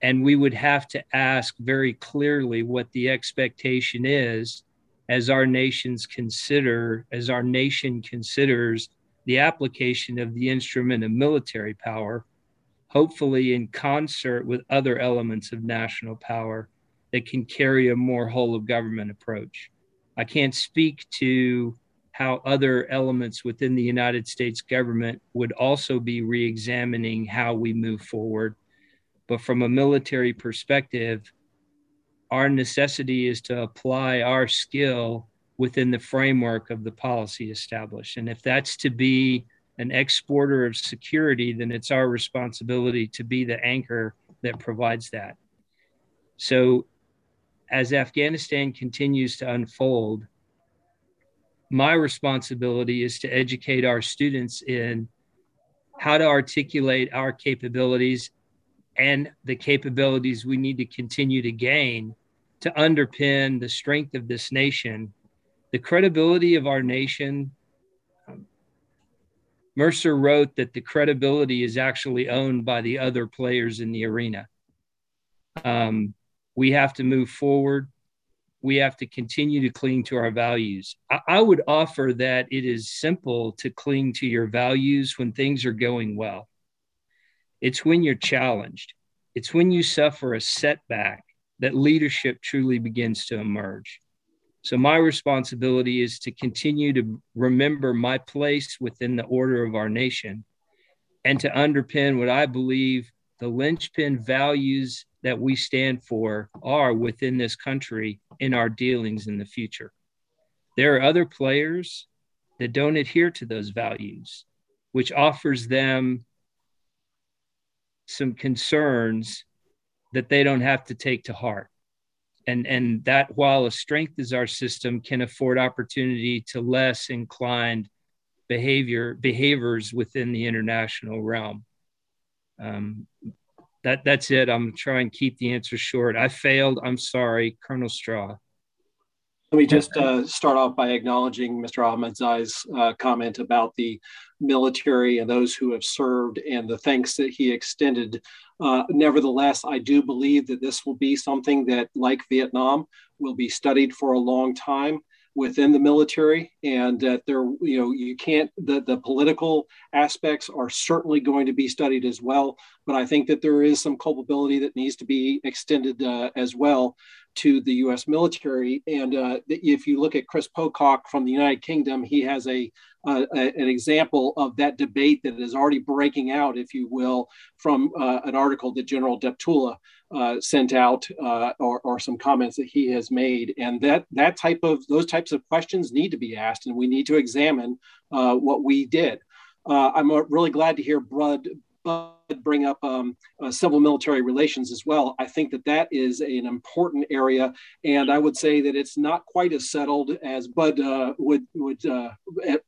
And we would have to ask very clearly what the expectation is as our nations consider, as our nation considers the application of the instrument of military power hopefully in concert with other elements of national power that can carry a more whole of government approach. I can't speak to how other elements within the United States government would also be re examining how we move forward. But from a military perspective, our necessity is to apply our skill within the framework of the policy established. And if that's to be an exporter of security, then it's our responsibility to be the anchor that provides that. So, as Afghanistan continues to unfold, my responsibility is to educate our students in how to articulate our capabilities and the capabilities we need to continue to gain to underpin the strength of this nation, the credibility of our nation Mercer wrote that the credibility is actually owned by the other players in the arena. Um, we have to move forward. We have to continue to cling to our values. I, I would offer that it is simple to cling to your values when things are going well. It's when you're challenged, it's when you suffer a setback that leadership truly begins to emerge. So, my responsibility is to continue to remember my place within the order of our nation and to underpin what I believe the linchpin values that we stand for are within this country in our dealings in the future. There are other players that don't adhere to those values, which offers them some concerns that they don't have to take to heart. And, and that while a strength is our system can afford opportunity to less inclined behavior behaviors within the international realm. Um, that that's it. I'm trying to keep the answer short. I failed. I'm sorry, Colonel Straw. Let me just uh, start off by acknowledging Mr. Ahmadzai's uh, comment about the military and those who have served and the thanks that he extended. Uh, nevertheless, I do believe that this will be something that, like Vietnam, will be studied for a long time within the military and that there you know you can't the, the political aspects are certainly going to be studied as well but i think that there is some culpability that needs to be extended uh, as well to the U.S. military. And uh, if you look at Chris Pocock from the United Kingdom, he has a, uh, a, an example of that debate that is already breaking out, if you will, from uh, an article that General Deptula uh, sent out, uh, or, or, some comments that he has made. And that that type of those types of questions need to be asked, and we need to examine uh, what we did. I'm really glad to hear Bud bring up um, uh, civil military relations as well. I think that that is an important area, and I would say that it's not quite as settled as Bud uh, would would uh,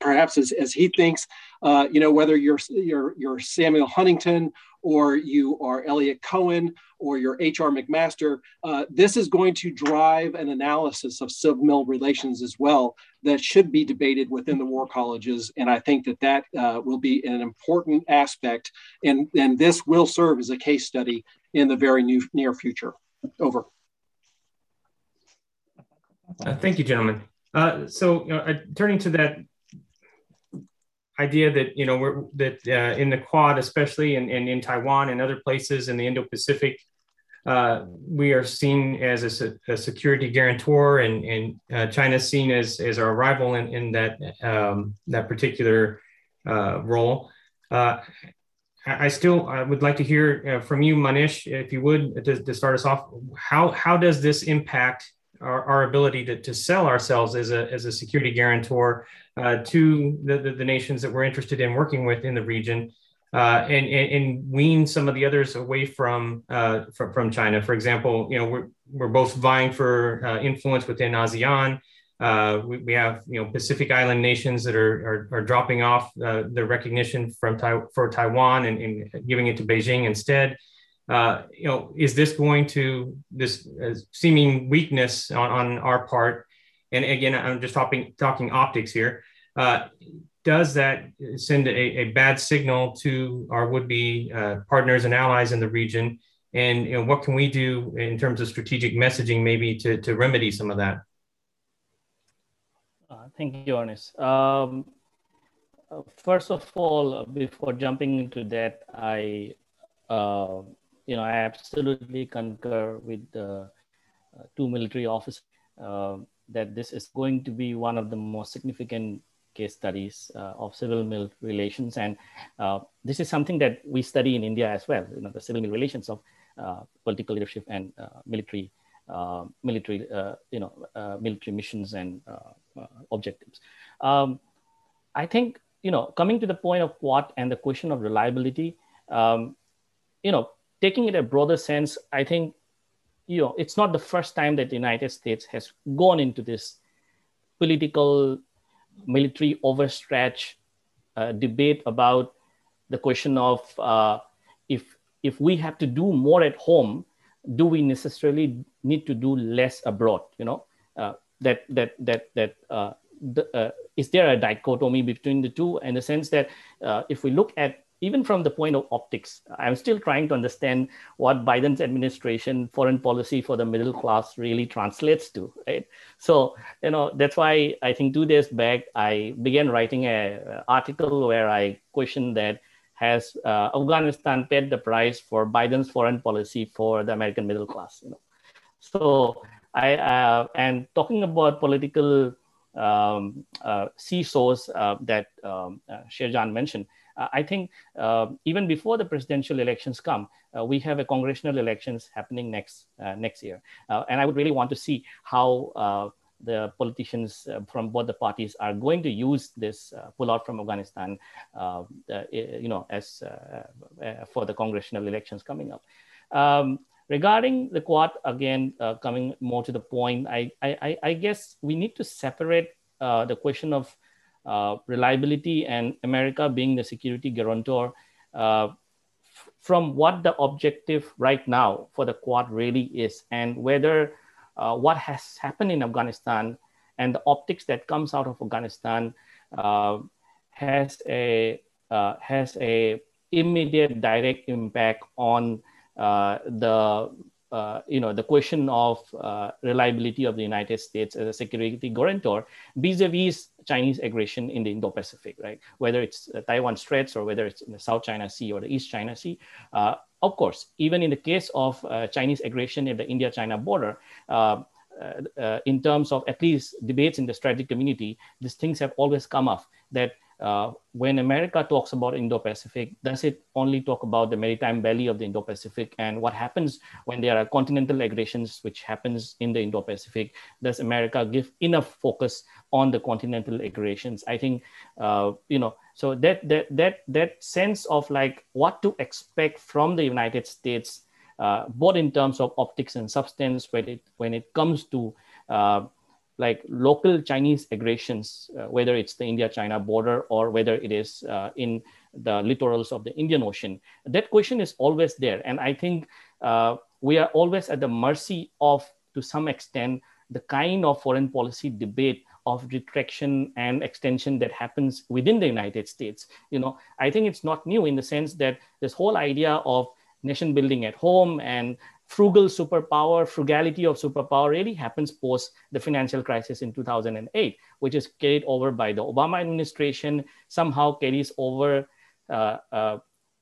perhaps as, as he thinks. Uh, you know, whether you're you're you're Samuel Huntington or you are Eliot Cohen or you're H.R. McMaster, uh, this is going to drive an analysis of civil relations as well that should be debated within the war colleges. And I think that that uh, will be an important aspect. And, and this will serve as a case study in the very new, near future. Over. Uh, thank you, gentlemen. Uh, so, uh, turning to that idea that you know we're that uh, in the Quad, especially and in, in, in, Taiwan and other places in the Indo-Pacific, uh, we are seen as a, a security guarantor, and, and uh, China is seen as, as our rival in, in that um, that particular uh, role. Uh, I still I would like to hear uh, from you, Monish, if you would, to, to start us off. How how does this impact our, our ability to, to sell ourselves as a, as a security guarantor uh, to the, the, the, nations that we're interested in working with in the region uh, and, and, and, wean some of the others away from, uh, from, from China. For example, you know, we're, we're both vying for uh, influence within ASEAN. Uh, we, we, have, you know, Pacific Island nations that are, are, are dropping off uh, their recognition from tai- for Taiwan and, and giving it to Beijing instead uh, you know, is this going to this uh, seeming weakness on, on our part? And again, I'm just talking talking optics here. Uh, does that send a, a, bad signal to our would-be uh, partners and allies in the region? And you know, what can we do in terms of strategic messaging, maybe to, to remedy some of that? Uh, thank you, Ernest. Um, uh, first of all, before jumping into that, I you know, I absolutely concur with the uh, two military officers uh, that this is going to be one of the most significant case studies uh, of civil military relations. And uh, this is something that we study in India as well, you know, the civil-military relations of uh, political leadership and uh, military, military, you know, military missions and objectives. Um, I think, you know, coming to the point of what and the question of reliability, um, you know, taking it a broader sense, I think you know it's not the first time that the United States has gone into this political military overstretch uh, debate about the question of uh, if if we have to do more at home, do we necessarily need to do less abroad? You know uh, that that that that uh, the, uh, is there a dichotomy between the two in the sense that uh, if we look at even from the point of optics, I'm still trying to understand what Biden's administration foreign policy for the middle class really translates to, right? So, you know, that's why I think two days back, I began writing an article where I questioned that has uh, Afghanistan paid the price for Biden's foreign policy for the American middle class, you know? So I, uh, and talking about political um, uh, seesaws uh, that um, uh, Sher Jan mentioned, uh, I think uh, even before the presidential elections come, uh, we have a congressional elections happening next next year, and I would really want to see how the politicians uh, from both the parties are going to use this uh, pullout from Afghanistan, uh, you know, as for the congressional elections coming up. Um, regarding the Quad, again, coming more to the point, I, I, I guess we need to separate the question of uh, reliability and America being the security guarantor uh, f- from what the objective right now for the Quad really is and whether uh, what has happened in Afghanistan and the optics that comes out of Afghanistan uh, has a uh, has a immediate direct impact on the uh, you know, the question of uh, reliability of the United States as a security guarantor vis-a-vis Chinese aggression in the Indo-Pacific, right? Whether it's Taiwan Straits or whether it's in the South China Sea or the East China Sea. Uh, of course, even in the case of uh, Chinese aggression at the India-China border, uh, uh, in terms of at least debates in the strategic community, these things have always come up that uh, when America talks about Indo-Pacific, does it only talk about the maritime belly of the Indo-Pacific and what happens when there are continental aggressions which happens in the Indo-Pacific? Does America give enough focus on the continental aggressions? I think uh, you know. So that that that that sense of like what to expect from the United States, uh, both in terms of optics and substance, when it when it comes to uh, like local Chinese aggressions, uh, whether it's the India-China border or whether it is uh, in the littorals of the Indian Ocean. That question is always there. And I think uh, we are always at the mercy of, to some extent, the kind of foreign policy debate of retraction and extension that happens within the United States. You know, I think it's not new in the sense that this whole idea of nation building at home and frugal superpower, frugality of superpower really happens post the financial crisis in 2008, which is carried over by the Obama administration, somehow carries over, uh, uh,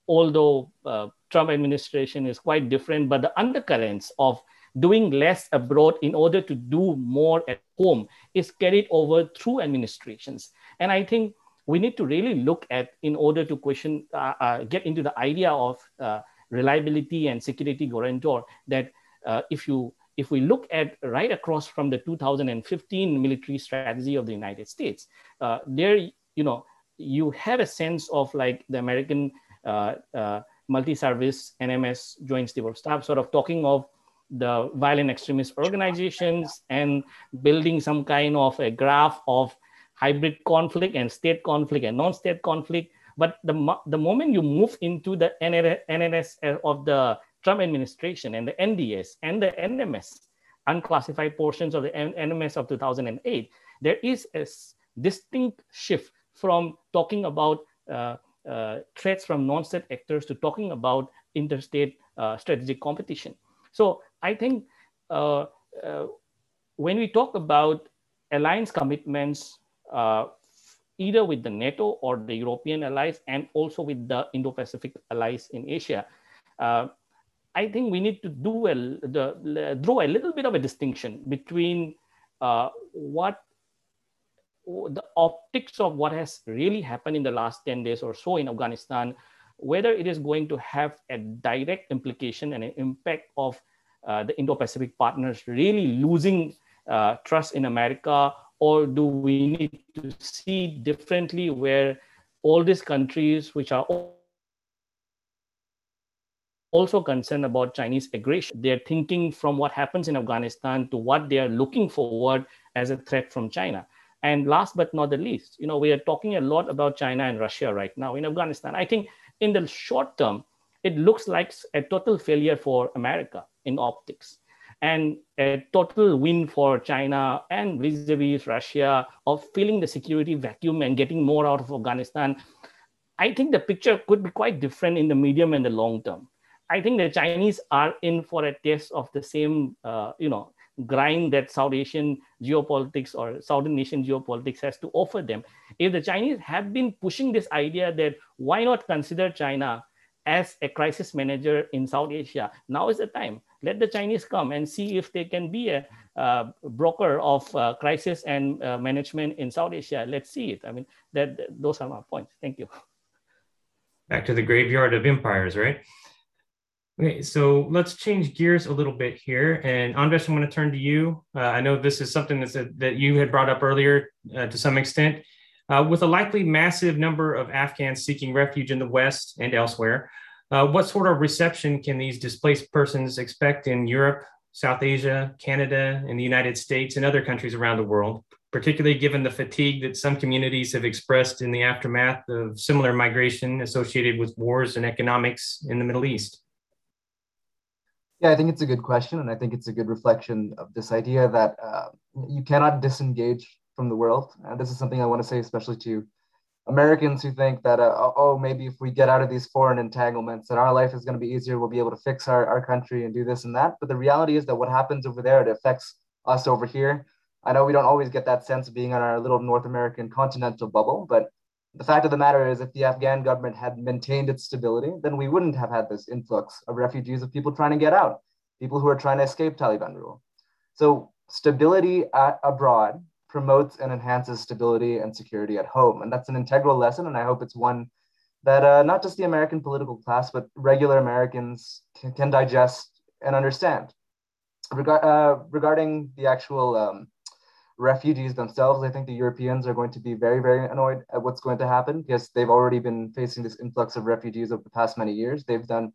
although uh, Trump administration is quite different, but the undercurrents of doing less abroad in order to do more at home is carried over through administrations. And I think we need to really look at in order to question, uh, uh, get into the idea of uh, reliability and security guarantor that uh, if you if we look at right across from the 2015 military strategy of the United States, uh, there you know you have a sense of like the American uh, uh multi-service NMS Joint of Staff sort of talking of the violent extremist organizations and building some kind of a graph of hybrid conflict and state conflict and non-state conflict but the, the moment you move into the NSS of the Trump administration and the NDS and the NMS, unclassified portions of the NMS of 2008, there is a distinct shift from talking about uh, uh, threats from non-state actors to talking about interstate uh, strategic competition. So I think uh, uh, when we talk about alliance commitments uh, either with the NATO or the European allies and also with the Indo-Pacific allies in Asia. Uh, I think we need to do a, the, draw a little bit of a distinction between uh, what the optics of what has really happened in the last 10 days or so in Afghanistan, whether it is going to have a direct implication and an impact of uh, the Indo-Pacific partners really losing uh, trust in America or do we need to see differently where all these countries which are also concerned about Chinese aggression. They're thinking from what happens in Afghanistan to what they are looking forward as a threat from China. And last but not the least, you know, we are talking a lot about China and Russia right now in Afghanistan. I think in the short term, it looks like a total failure for America in optics. And a total win for China and vis-a-vis Russia of filling the security vacuum and getting more out of Afghanistan, I think the picture could be quite different in the medium and the long term. I think the Chinese are in for a test of the same, uh, you know, grind that South Asian geopolitics or Southern Asian geopolitics has to offer them. If the Chinese have been pushing this idea that why not consider China as a crisis manager in South Asia, now is the time. Let the Chinese come and see if they can be a uh, broker of uh, crisis and uh, management in South Asia. Let's see it. I mean, that, those are my points. Thank you. Back to the graveyard of empires, right? Okay, so let's change gears a little bit here. And Anvesh, I'm going to turn to you. Uh, I know this is something that's a, that you had brought up earlier uh, to some extent. Uh, with a likely massive number of Afghans seeking refuge in the West and elsewhere, uh, what sort of reception can these displaced persons expect in Europe, South Asia, Canada, and the United States, and other countries around the world, particularly given the fatigue that some communities have expressed in the aftermath of similar migration associated with wars and economics in the Middle East? Yeah, I think it's a good question. And I think it's a good reflection of this idea that uh, you cannot disengage from the world. And this is something I want to say, especially to Americans who think that, uh, oh, oh maybe if we get out of these foreign entanglements, and our life is going to be easier. We'll be able to fix our, our country and do this and that. But the reality is that what happens over there, it affects us over here. I know we don't always get that sense of being in our little North American continental bubble, but the fact of the matter is, if the Afghan government had maintained its stability, then we wouldn't have had this influx of refugees of people trying to get out, people who are trying to escape Taliban rule. So, stability at, abroad promotes and enhances stability and security at home. And that's an integral lesson. And I hope it's one that uh, not just the American political class, but regular Americans can, can digest and understand. Uh, regarding the actual um, refugees themselves, I think the Europeans are going to be very, very annoyed at what's going to happen because they've already been facing this influx of refugees over the past many years. They've done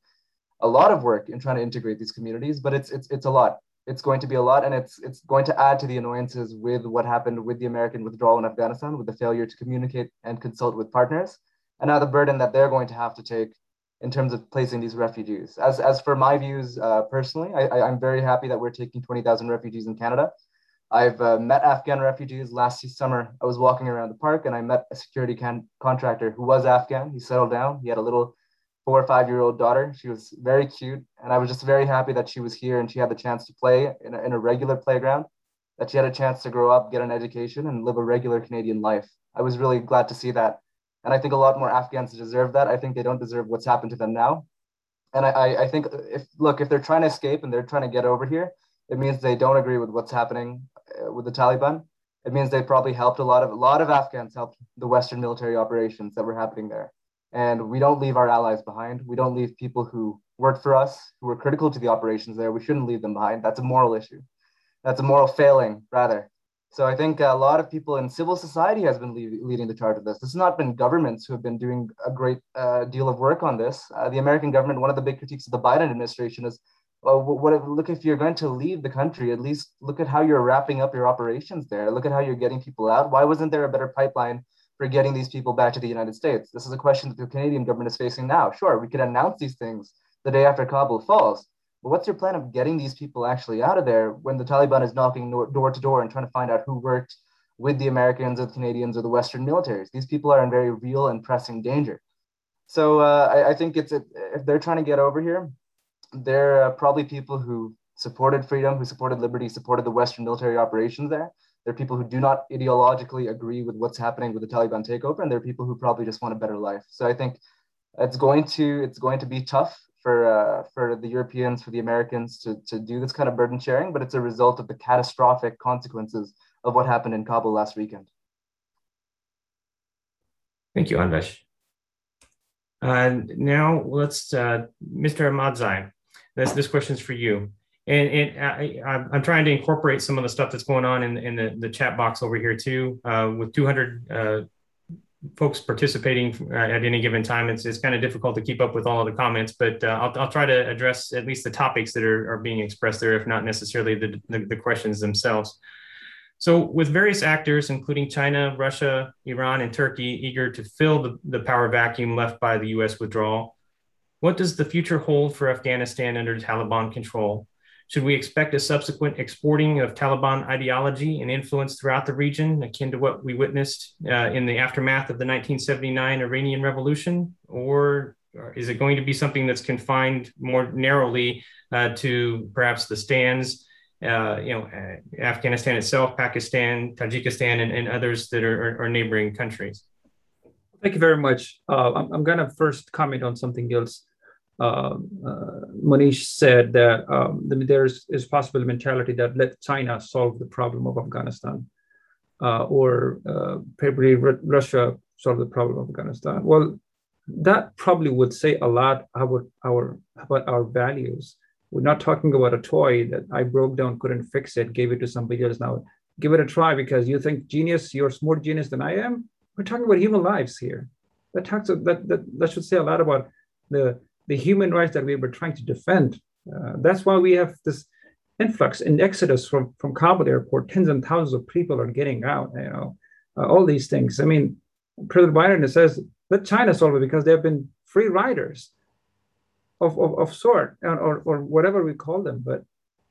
a lot of work in trying to integrate these communities, but it's it's it's a lot. It's going to be a lot, and it's it's going to add to the annoyances with what happened with the American withdrawal in Afghanistan, with the failure to communicate and consult with partners, and now the burden that they're going to have to take in terms of placing these refugees. As as for my views uh, personally, I, I'm very happy that we're taking 20,000 refugees in Canada. I've uh, met Afghan refugees last summer. I was walking around the park and I met a security can- contractor who was Afghan. He settled down. He had a little four or five year old daughter. She was very cute. And I was just very happy that she was here and she had the chance to play in a, in a regular playground, that she had a chance to grow up, get an education, and live a regular Canadian life. I was really glad to see that. And I think a lot more Afghans deserve that. I think they don't deserve what's happened to them now. And I, I, think if, look, if they're trying to escape and they're trying to get over here, it means they don't agree with what's happening uh, with the Taliban. It means they probably helped a lot of a lot of Afghans helped the Western military operations that were happening there. And we don't leave our allies behind. We don't leave people who worked for us, who were critical to the operations there. We shouldn't leave them behind. That's a moral issue. That's a moral failing, rather. So I think a lot of people in civil society has been leading the charge of this. This has not been governments who have been doing a great uh, deal of work on this. Uh, the American government, one of the big critiques of the Biden administration is well, what, look if you're going to leave the country, at least look at how you're wrapping up your operations there. Look at how you're getting people out. Why wasn't there a better pipeline for getting these people back to the United States? This is a question that the Canadian government is facing now. Sure, we could announce these things the day after Kabul falls, but what's your plan of getting these people actually out of there when the Taliban is knocking door to door and trying to find out who worked with the Americans or the Canadians or the Western militaries? These people are in very real and pressing danger. So uh, I, I, think it's a, if they're trying to get over here, they're uh, probably people who supported freedom, who supported liberty, supported the Western military operations there. There are people who do not ideologically agree with what's happening with the Taliban takeover, and there are people who probably just want a better life. So I think it's going to it's going to be tough for uh, for the Europeans, for the Americans to to do this kind of burden sharing, but it's a result of the catastrophic consequences of what happened in Kabul last weekend. Thank you, Anvesh. Uh, now let's, uh, Mr. Ahmadzai. This this question is for you. And, and I, am trying to incorporate some of the stuff that's going on in, in the, the chat box over here too. Uh, with 200 uh, folks participating uh, at any given time, it's, it's kind of difficult to keep up with all of the comments, but uh, I'll, I'll try to address at least the topics that are, are being expressed there, if not necessarily the, the, the questions themselves. So, with various actors, including China, Russia, Iran, and Turkey, eager to fill the, the power vacuum left by the US withdrawal, what does the future hold for Afghanistan under Taliban control? Should we expect a subsequent exporting of Taliban ideology and influence throughout the region, akin to what we witnessed uh, in the aftermath of the 1979 Iranian Revolution? Or is it going to be something that's confined more narrowly uh, to perhaps the stands, uh, you know, uh, Afghanistan itself, Pakistan, Tajikistan, and, and others that are, are, neighboring countries? Thank you very much. Uh, I'm, I'm going to first comment on something else. Um, uh, Monish said that um, there is, is possible mentality that let China solve the problem of Afghanistan, uh, or uh, probably Russia solve the problem of Afghanistan. Well, that probably would say a lot about our about our values. We're not talking about a toy that I broke down, couldn't fix it, gave it to somebody else. Now give it a try because you think genius, you're more genius than I am. We're talking about human lives here. That talks that that, that should say a lot about the the human rights that we were trying to defend. Uh, that's why we have this influx and exodus from, from Kabul airport. Tens and thousands of people are getting out, you know, uh, all these things. I mean, President Biden says, let China solve it because they've been free riders of, of, of sort or, or, or whatever we call them. But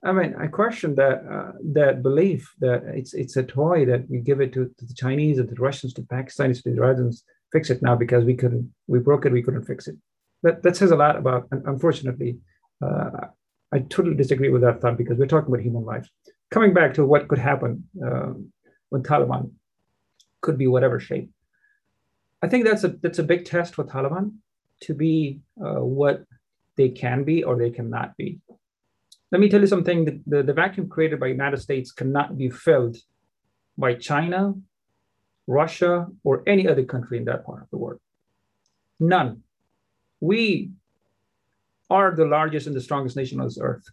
I mean, I question that uh, that belief that it's it's a toy that we give it to, to the Chinese and the Russians, to Pakistanis, to the Iranians, fix it now because we couldn't, we broke it, we couldn't fix it that, that says a lot about, unfortunately, uh, I totally disagree with that thought because we're talking about human life. Coming back to what could happen uh, when Taliban could be whatever shape. I think that's a that's a big test for Taliban to be uh, what they can be or they cannot be. Let me tell you something: the, the, the vacuum created by United States cannot be filled by China, Russia, or any other country in that part of the world. None we are the largest and the strongest nation on this earth.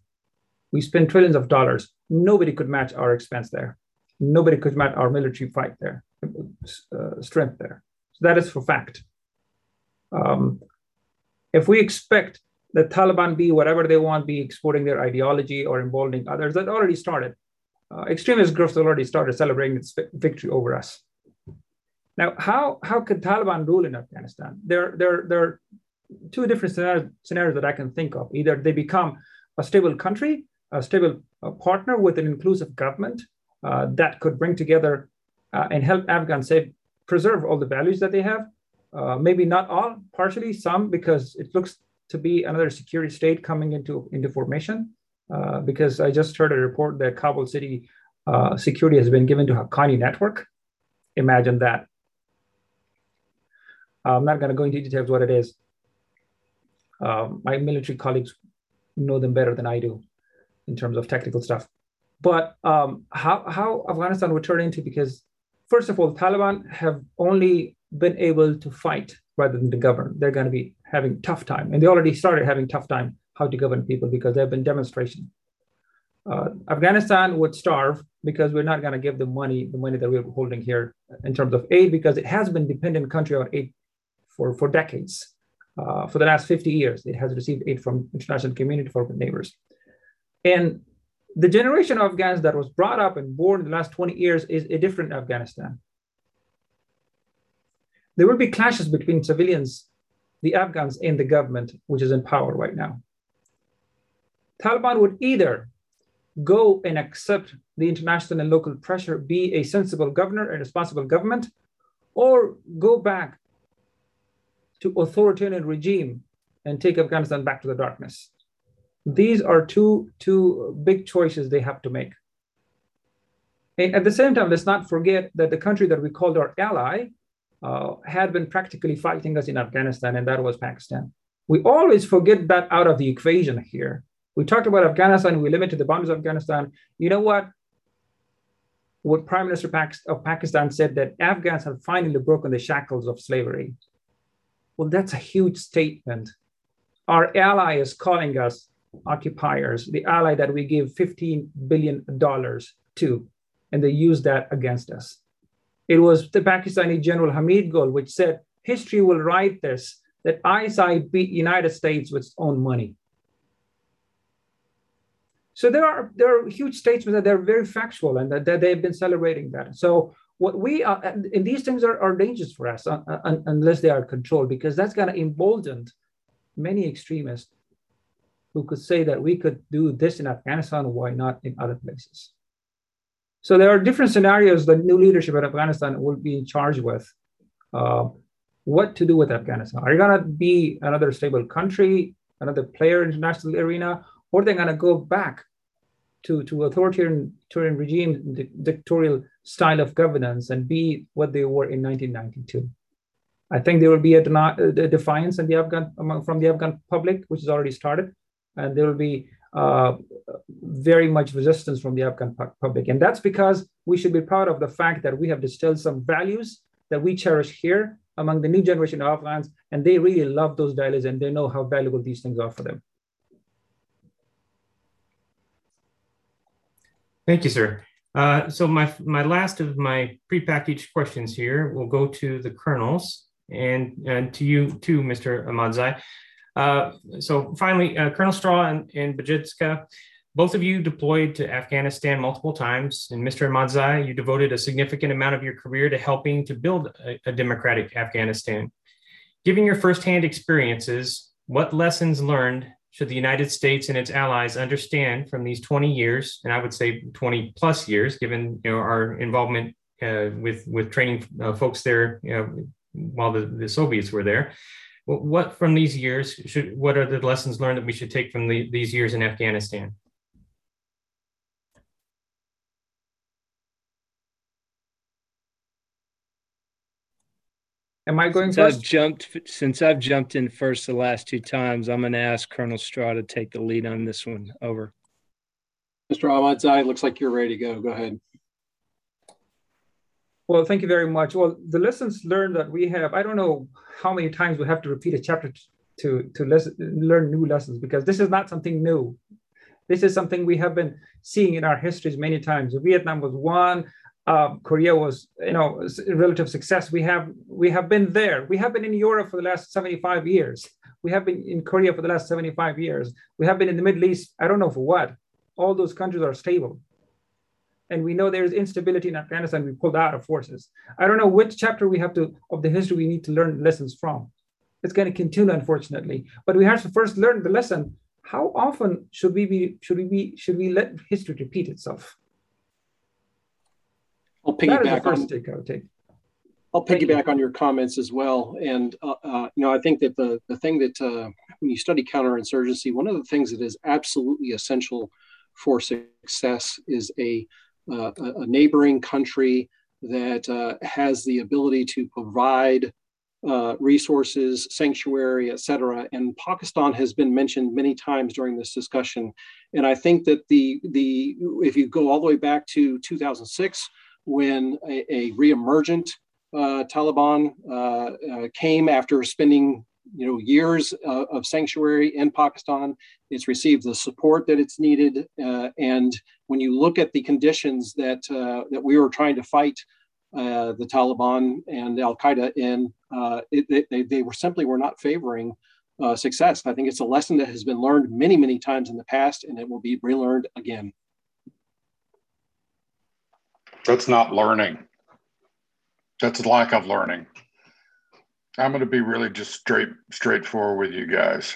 We spend trillions of dollars. Nobody could match our expense there. Nobody could match our military fight there, uh, strength there. So that is for fact. Um, if we expect the Taliban be whatever they want, be exporting their ideology or emboldening others, that already started. Uh, extremist groups already started celebrating its victory over us. Now, how, how could Taliban rule in Afghanistan? There, there, there two different scenarios, that I can think of. Either they become a stable country, a stable uh, partner with an inclusive government uh, that could bring together uh, and help Afghans say, preserve all the values that they have. Uh, maybe not all, partially some, because it looks to be another security state coming into, into formation. Uh, because I just heard a report that Kabul city security has been given to Haqqani network. Imagine that. I'm not going to go into details what it is, um, my military colleagues know them better than I do in terms of technical stuff. But um, how, how Afghanistan would turn into, because first of all, Taliban have only been able to fight rather than to govern. They're going to be having tough time. And they already started having tough time how to govern people because there have been demonstrations. Uh, Afghanistan would starve because we're not going to give them money, the money that we're holding here in terms of aid, because it has been dependent country on aid for, for decades. Uh, for the last 50 years, it has received aid from international community for neighbors. And the generation of Afghans that was brought up and born in the last 20 years is a different Afghanistan. There will be clashes between civilians, the Afghans, and the government, which is in power right now. Taliban would either go and accept the international and local pressure, be a sensible governor and responsible government, or go back to authoritarian regime and take Afghanistan back to the darkness. These are two, two big choices they have to make. And at the same time, let's not forget that the country that we called our ally uh, had been practically fighting us in Afghanistan, and that was Pakistan. We always forget that out of the equation here. We talked about Afghanistan, we limited the boundaries of Afghanistan. You know what? What Prime Minister of Pakistan said that Afghans have finally broken the shackles of slavery. Well, that's a huge statement. Our ally is calling us occupiers, the ally that we give $15 billion to, and they use that against us. It was the Pakistani General Hamid Gul, which said, history will write this, that ISI beat United States with its own money. So there are there are huge statements that they're very factual and that, that they've been celebrating that. So what we are, and these things are, are dangerous for us uh, uh unless they are controlled, because that's going to embolden many extremists who could say that we could do this in Afghanistan, why not in other places? So there are different scenarios that new leadership in Afghanistan will be charged with. Uh, what to do with Afghanistan? Are you going to be another stable country, another player in the international arena, or they're going to go back to, to authoritarian, authoritarian regime, dictatorial style of governance and be what they were in 1992? I think there will be a, a defiance in the Afghan, from the Afghan public, which has already started, and there will be uh, very much resistance from the Afghan public. And that's because we should be proud of the fact that we have distilled some values that we cherish here among the new generation of Afghans, and they really love those values and they know how valuable these things are for them. Thank you, sir. Uh, so my, my last of my prepackaged questions here will go to the colonels and, and to you too, Mr. Ahmadzai. Uh, so finally, uh, Colonel Straw and, and Budjenska, both of you deployed to Afghanistan multiple times. And Mr. Ahmadzai, you devoted a significant amount of your career to helping to build a, a democratic Afghanistan. Given your firsthand experiences, what lessons learned should the United States and its allies understand from these 20 years, and I would say 20 plus years, given you know, our involvement uh, with, with training uh, folks there you know, while the, the Soviets were there. What from these years should what are the lessons learned that we should take from the, these years in Afghanistan? Am I going since first? I've jumped since I've jumped in first the last two times. I'm going to ask Colonel Straw to take the lead on this one. Over. Mr. Ahmadzai, looks like you're ready to go. Go ahead. Well, thank you very much. Well, the lessons learned that we have, I don't know how many times we have to repeat a chapter to, to lesson, learn new lessons because this is not something new. This is something we have been seeing in our histories many times. Vietnam was one, uh, Korea was, you know, relative success. We have we have been there. We have been in Europe for the last 75 years. We have been in Korea for the last 75 years. We have been in the Middle East. I don't know for what. All those countries are stable and we know there's instability in Afghanistan, we pulled out of forces. I don't know which chapter we have to of the history we need to learn lessons from. It's going to continue, unfortunately. But we have to first learn the lesson. How often should we be should we be should we let history repeat itself? I'll piggyback on take I would take. I'll piggyback on your comments as well, and uh, uh, you know I think that the the thing that uh, when you study counterinsurgency, one of the things that is absolutely essential for success is a uh, a neighboring country that uh, has the ability to provide uh, resources, sanctuary, et cetera. And Pakistan has been mentioned many times during this discussion. And I think that the, the if you go all the way back to 2006, when a, a reemergent uh, Taliban uh, uh, came after spending you know years uh, of sanctuary in Pakistan. It's received the support that it's needed, uh, and when you look at the conditions that that we were trying to fight the Taliban and Al Qaeda in, it, they, they were simply were not favoring success. I think it's a lesson that has been learned many many times in the past, and it will be relearned again. That's not learning. That's lack of learning. I'm going to be really just straight straightforward with you guys.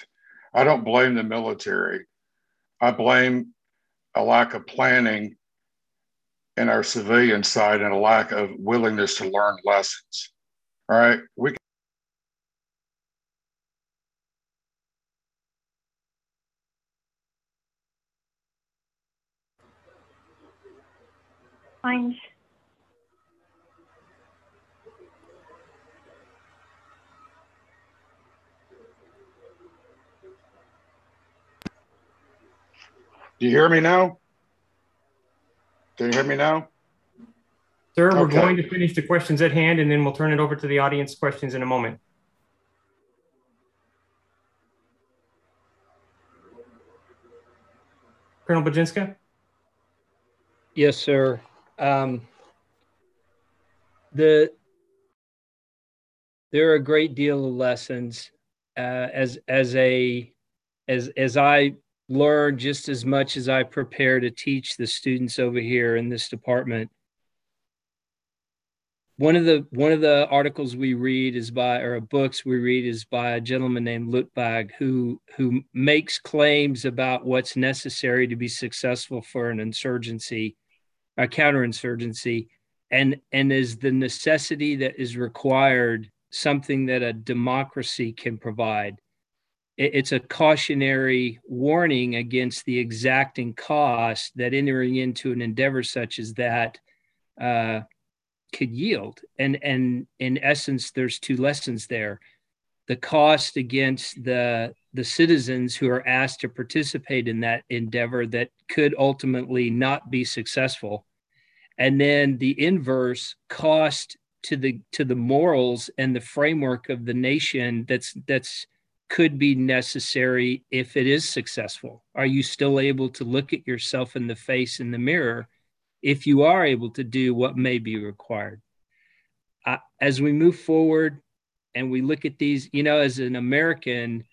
I don't blame the military. I blame a lack of planning in our civilian side and a lack of willingness to learn lessons. All right, we Fine. Do you hear me now? Can you hear me now? Sir, we're going to finish the questions at hand and then we'll turn it over to the audience questions in a moment. Colonel Budjenska? Yes, sir. Um, the there are a great deal of lessons uh, as as a as as I learn just as much as I prepare to teach the students over here in this department. one of the one of the articles we read is by or books we read is by a gentleman named Luttwak who who makes claims about what's necessary to be successful for an insurgency, a counterinsurgency, and and is the necessity that is required something that a democracy can provide. It's a cautionary warning against the exacting cost that entering into an endeavor such as that uh, could yield. And and in essence, there's two lessons there: the cost against the the citizens who are asked to participate in that endeavor that could ultimately not be successful, and then the inverse cost to the to the morals and the framework of the nation that's that's could be necessary if it is successful are you still able to look at yourself in the face in the mirror if you are able to do what may be required. As we move forward and we look at these, you know, as an American,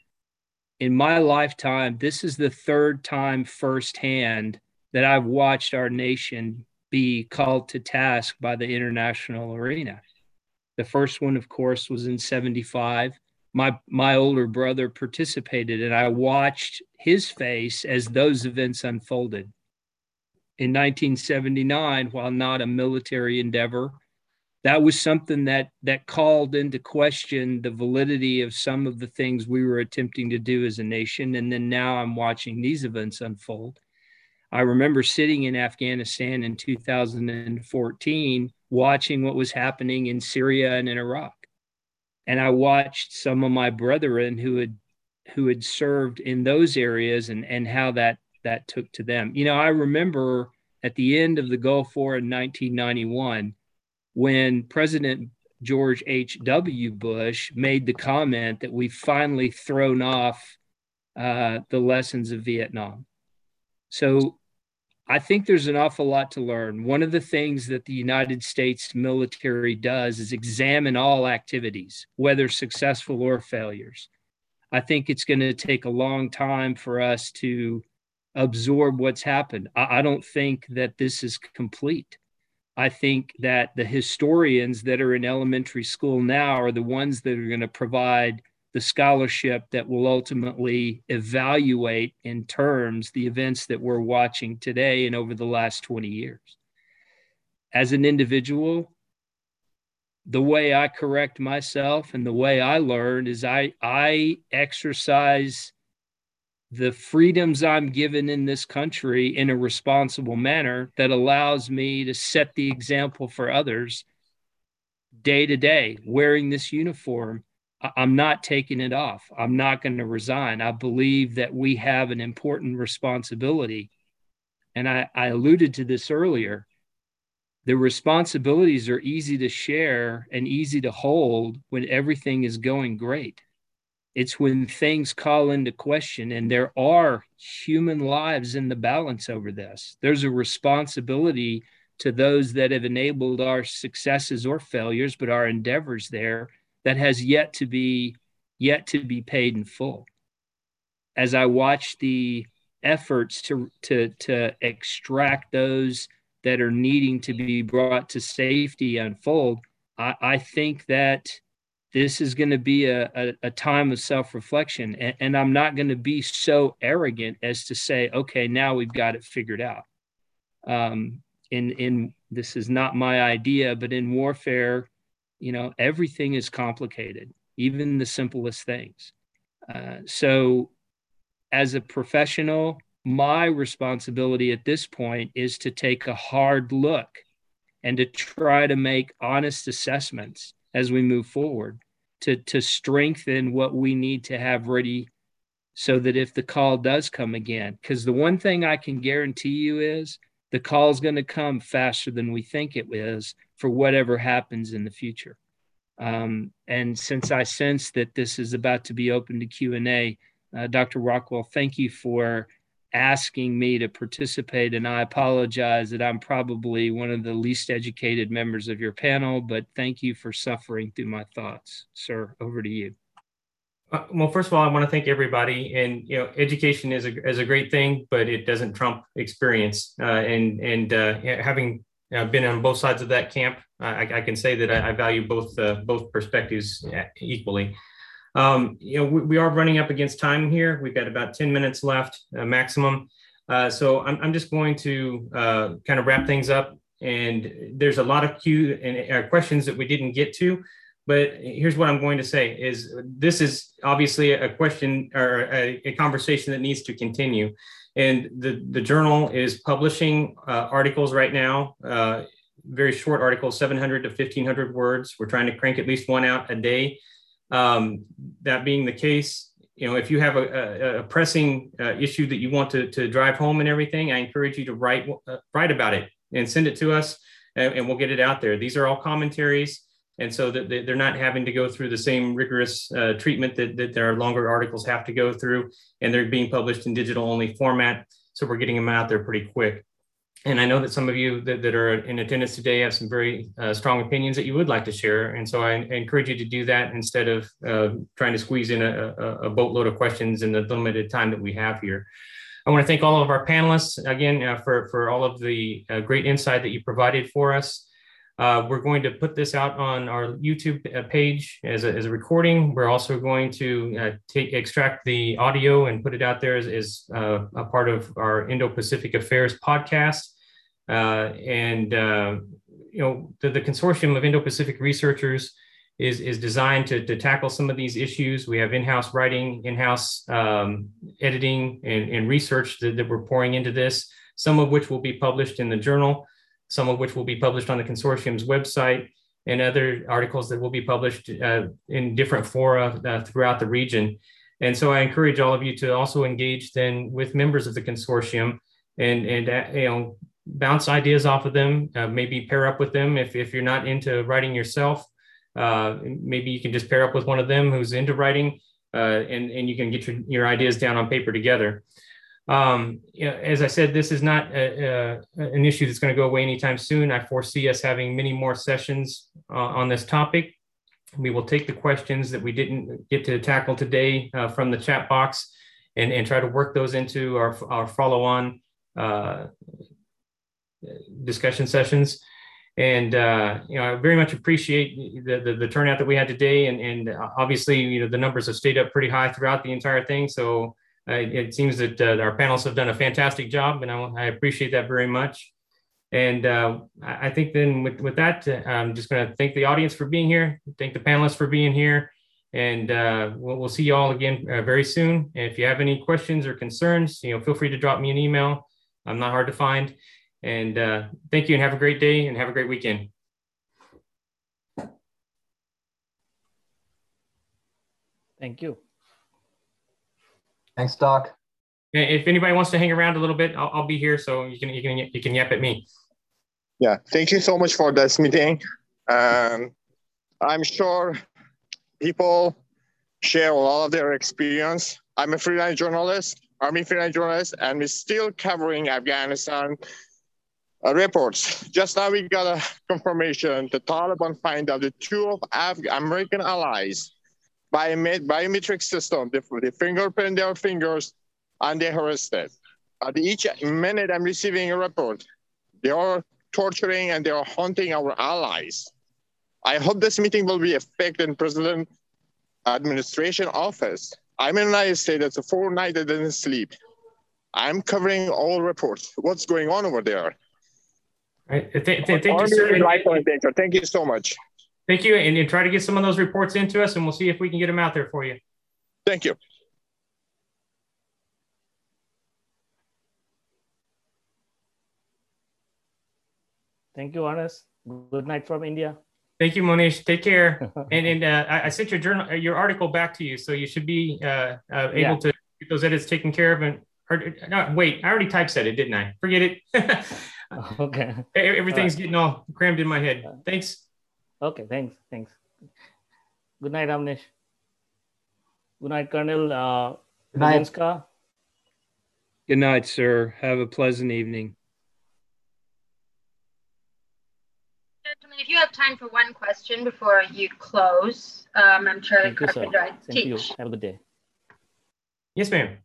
in my lifetime, this is the third time firsthand that I've watched our nation be called to task by the international arena. The first one, of course, was in 75. My, my older brother participated, and I watched his face as those events unfolded in 1979, while not a military endeavor. That was something that that called into question the validity of some of the things we were attempting to do as a nation. And then now I'm watching these events unfold. I remember sitting in Afghanistan in 2014, watching what was happening in Syria and in Iraq. And I watched some of my brethren who had who had served in those areas and, and how that that took to them. You know, I remember at the end of the Gulf War in 1991 when President George H.W. Bush made the comment that we've finally thrown off uh, the lessons of Vietnam. So I think there's an awful lot to learn. One of the things that the United States military does is examine all activities, whether successful or failures. I think it's going to take a long time for us to absorb what's happened. I, I don't think that this is complete. I think that the historians that are in elementary school now are the ones that are going to provide the scholarship that will ultimately evaluate in terms the events that we're watching today and over the last 20 years. As an individual, the way I correct myself and the way I learn is I I exercise the freedoms I'm given in this country in a responsible manner that allows me to set the example for others day to day wearing this uniform. I'm not taking it off. I'm not going to resign. I believe that we have an important responsibility. And I, I alluded to this earlier. The responsibilities are easy to share and easy to hold when everything is going great it's when things call into question, and there are human lives in the balance over this. There's a responsibility to those that have enabled our successes or failures, but our endeavors there that has yet to be yet to be paid in full. As I watch the efforts to to to extract those that are needing to be brought to safety unfold, I, I think that this is going to be a, a, a, time of self-reflection and, and i'm not going to be so arrogant as to say okay now we've got it figured out. Um, in in this is not my idea but in warfare you know everything is complicated even the simplest things. Uh, so as a professional my responsibility at this point is to take a hard look and to try to make honest assessments as we move forward to to strengthen what we need to have ready so that if the call does come again because the one thing i can guarantee you is the call is going to come faster than we think it is for whatever happens in the future. Um, and since i sense that this is about to be open to q&a uh, dr rockwell thank you for asking me to participate. And I apologize that I'm probably one of the least educated members of your panel, but thank you for suffering through my thoughts. Sir, over to you. Uh, well, first of all, I want to thank everybody. And you know, education is a is a great thing, but it doesn't trump experience. Uh, and and uh, having I've been on both sides of that camp. I, I can say that I, I value both uh, both perspectives equally. Um, you know, we, we, are running up against time here. We've got about 10 minutes left uh, maximum. Uh, so I'm, I'm, just going to uh, kind of wrap things up. And there's a lot of Q and uh, questions that we didn't get to. But here's what I'm going to say is this is obviously a question or a, a conversation that needs to continue. And the, the journal is publishing uh, articles right now, uh, very short articles, 700 to 1500 words. We're trying to crank at least one out a day. Um, that being the case, you know, if you have a, a, a pressing uh, issue that you want to, to drive home and everything, I encourage you to write, uh, write about it and send it to us and, and, we'll get it out there. These are all commentaries. And so that they're not having to go through the same rigorous uh, treatment that, that their longer articles have to go through. And they're being published in digital only format. So we're getting them out there pretty quick and I know that some of you that, that are in attendance today have some very uh, strong opinions that you would like to share. And so I, encourage you to do that instead of uh, trying to squeeze in a, a, a, boatload of questions in the limited time that we have here. I want to thank all of our panelists again uh, for, for all of the uh, great insight that you provided for us. Uh, we're going to put this out on our YouTube uh, page as a, as a recording. We're also going to take extract the audio and put it out there as, as a part of our Indo-Pacific Affairs podcast. Uh, and uh, you know the, the consortium of Indo-Pacific researchers is, is designed to, to tackle some of these issues. We have in-house writing, in-house um, editing, and, and research that, that, we're pouring into this. Some of which will be published in the journal, some of which will be published on the consortium's website, and other articles that will be published uh, in different fora uh, throughout the region. And so I encourage all of you to also engage then with members of the consortium and and uh, you know bounce ideas off of them, uh, maybe pair up with them if, if you're not into writing yourself. Uh, maybe you can just pair up with one of them who's into writing uh, and, and you can get your, your ideas down on paper together. Um, you know, as I said, this is not a, a, an issue that's going to go away anytime soon. I foresee us having many more sessions uh, on this topic. We will take the questions that we didn't get to tackle today uh, from the chat box and, and try to work those into our, our follow-on uh, discussion sessions. And uh, you know, I very much appreciate the, the, the turnout that we had today, and and obviously, you know, the numbers have stayed up pretty high throughout the entire thing. So uh, it seems that uh, our panelists have done a fantastic job, and I, I appreciate that very much. And uh, I think then with, with that, uh, I'm just going to thank the audience for being here, thank the panelists for being here, and uh, we'll, we'll, see you all again uh, very soon. And if you have any questions or concerns, you know, feel free to drop me an email. I'm not hard to find. And uh, thank you and have a great day and have a great weekend. Thank you. Thanks, Doc. If anybody wants to hang around a little bit, I'll, I'll be here, so you can you can you can yap at me. Yeah, thank you so much for this meeting. Um, I'm sure people share a lot of their experience. I'm a freelance journalist, Army freelance journalist, and we're still covering Afghanistan uh, reports. Just now we got a confirmation the Taliban find out the two of Af- American allies by biometric system, they, they fingerprint their fingers and they arrested. At each minute I'm receiving a report, they are torturing and they are hunting our allies. I hope this meeting will be effective in President Administration office. I'm in the United States, it's a full night I didn't sleep. I'm covering all reports. What's going on over there? Right. Th- th- thank, you, sir. thank you so much. Thank you. And, and try to get some of those reports into us, and we'll see if we can get them out there for you. Thank you. Thank you, Anas. Good night from India. Thank you, Monish. Take care. and and uh, I, I, sent your journal, uh, your article back to you, so you should be uh, uh, able yeah. to get those edits taken care of. And or, no, wait, I already typeset it, didn't I? Forget it. Okay. Everything's getting all crammed in my head. Thanks. Okay, thanks. Thanks. Good night, Amnish. Good night, Colonel. Uh, Good night. Good night, sir. Have a pleasant evening. Gentlemen, if you have time for one question before you close, um, I'm Charli Thank you, sir. Thank teach. you. Have a good day. Yes, ma'am.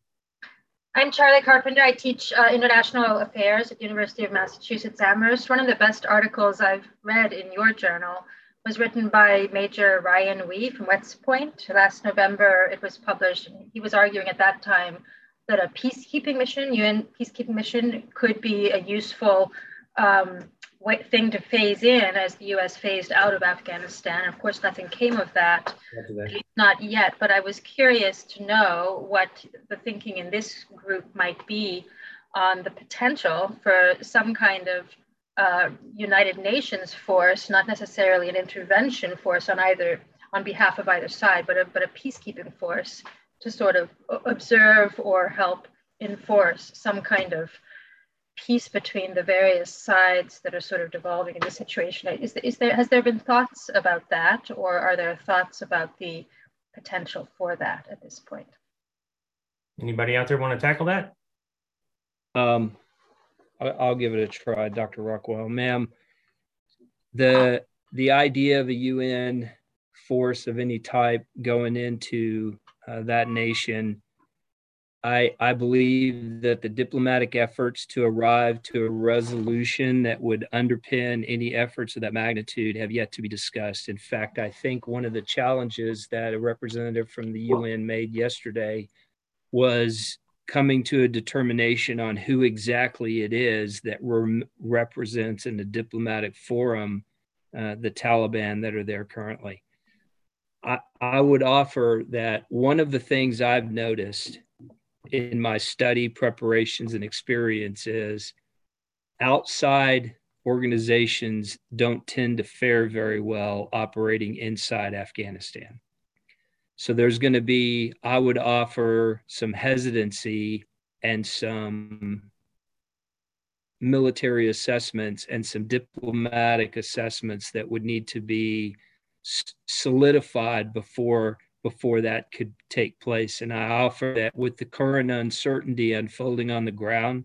I'm Charli Carpenter. I teach uh, international affairs at the University of Massachusetts Amherst. One of the best articles I've read in your journal was written by Major Ryan Wee from West Point. Last November, it was published. He was arguing at that time that a peacekeeping mission, UN peacekeeping mission, could be a useful um, thing to phase in as the US phased out of Afghanistan. Of course, nothing came of that, not yet, but I was curious to know what the thinking in this group might be on the potential for some kind of uh, United Nations force, not necessarily an intervention force on either on behalf of either side, but a, but a peacekeeping force to sort of observe or help enforce some kind of peace between the various sides that are sort of devolving in the situation. Is, is there has there been thoughts about that, or are there thoughts about the potential for that at this point? Anybody out there want to tackle that? Um, I'll give it a try, Dr. Rockwell, ma'am. The the idea of a UN force of any type going into uh, that nation I, I believe that the diplomatic efforts to arrive to a resolution that would underpin any efforts of that magnitude have yet to be discussed. In fact, I think one of the challenges that a representative from the UN made yesterday was coming to a determination on who exactly it is that re- represents in the diplomatic forum uh, the Taliban that are there currently. I, I would offer that one of the things I've noticed in my study preparations and experiences outside organizations don't tend to fare very well operating inside Afghanistan. So there's going to be, I would offer some hesitancy and some military assessments and some diplomatic assessments that would need to be solidified before before that could take place. And I offer that with the current uncertainty unfolding on the ground,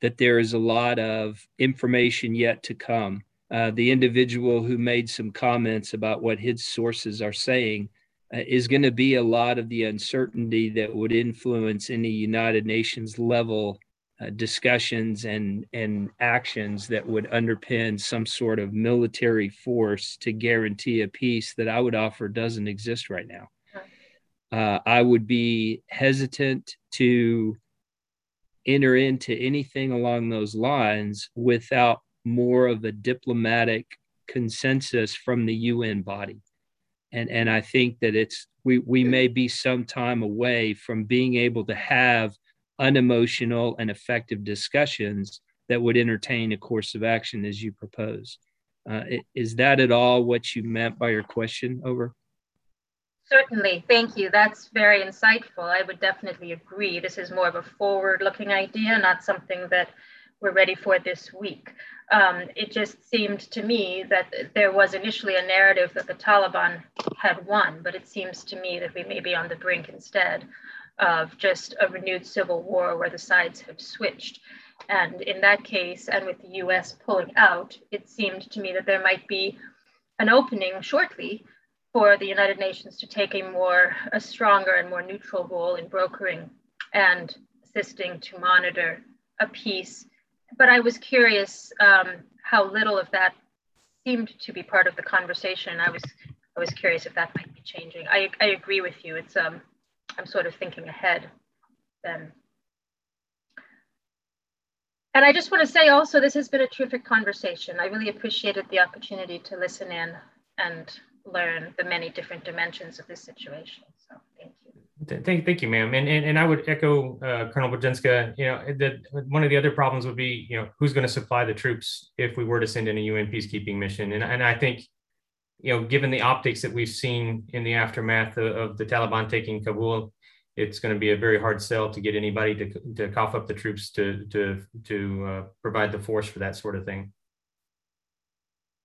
that there is a lot of information yet to come. Uh, the individual who made some comments about what his sources are saying is going to be a lot of the uncertainty that would influence any United Nations level uh, discussions and, and actions that would underpin some sort of military force to guarantee a peace that I would offer doesn't exist right now uh, I would be hesitant to enter into anything along those lines without more of a diplomatic consensus from the UN body. And, and I think that it's we, we may be some time away from being able to have unemotional and effective discussions that would entertain a course of action as you propose. Uh, is that at all what you meant by your question? Over. Certainly, thank you. That's very insightful. I would definitely agree. This is more of a forward looking idea, not something that we're ready for this week. Um, it just seemed to me that there was initially a narrative that the Taliban had won, but it seems to me that we may be on the brink instead of just a renewed civil war where the sides have switched. And in that case, and with the US pulling out, it seemed to me that there might be an opening shortly for the United Nations to take a more, a stronger and more neutral role in brokering and assisting to monitor a peace. But I was curious um, how little of that seemed to be part of the conversation. I was, I was curious if that might be changing. I, I agree with you. It's, um, I'm sort of thinking ahead then. And I just want to say also, this has been a terrific conversation. I really appreciated the opportunity to listen in and learn the many different dimensions of this situation. Thank. Thank, you, ma'am. And, and, and I would echo uh, Colonel Budjenska, you know, that one of the other problems would be, you know, who's going to supply the troops if we were to send in a UN peacekeeping mission. And, and I think, you know, given the optics that we've seen in the aftermath of, of the Taliban taking Kabul, it's going to be a very hard sell to get anybody to, to cough up the troops to, to, to uh, provide the force for that sort of thing.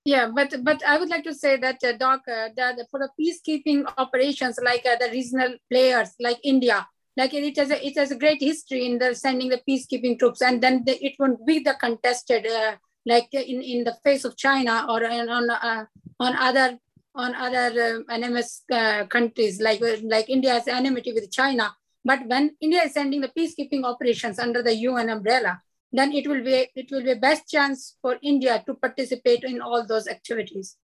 Yeah, but but I would like to say that, uh, Doc, uh, that for the peacekeeping operations, like uh, the regional players, like India, like it has a, it has a great history in the sending the peacekeeping troops, and then the, it won't be the contested, uh, like in, in the face of China or on uh, on other on other uh, enemous countries, like like India's enmity with China. But when India is sending the peacekeeping operations under the UN umbrella, then it will be it will be best chance for India to participate in all those activities.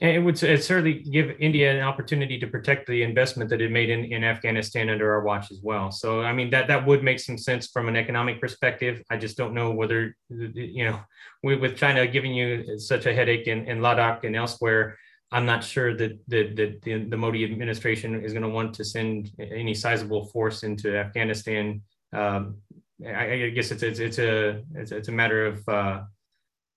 And it would it certainly give India an opportunity to protect the investment that it made in, in Afghanistan under our watch as well. So, I mean, that, that would make some sense from an economic perspective. I just don't know whether, you know, with China giving you such a headache in, in Ladakh and elsewhere, I'm not sure that, that, that the, the Modi administration is going to want to send any sizable force into Afghanistan. Um, I, I, guess it's, it's, it's, a, it's, it's a matter of, uh,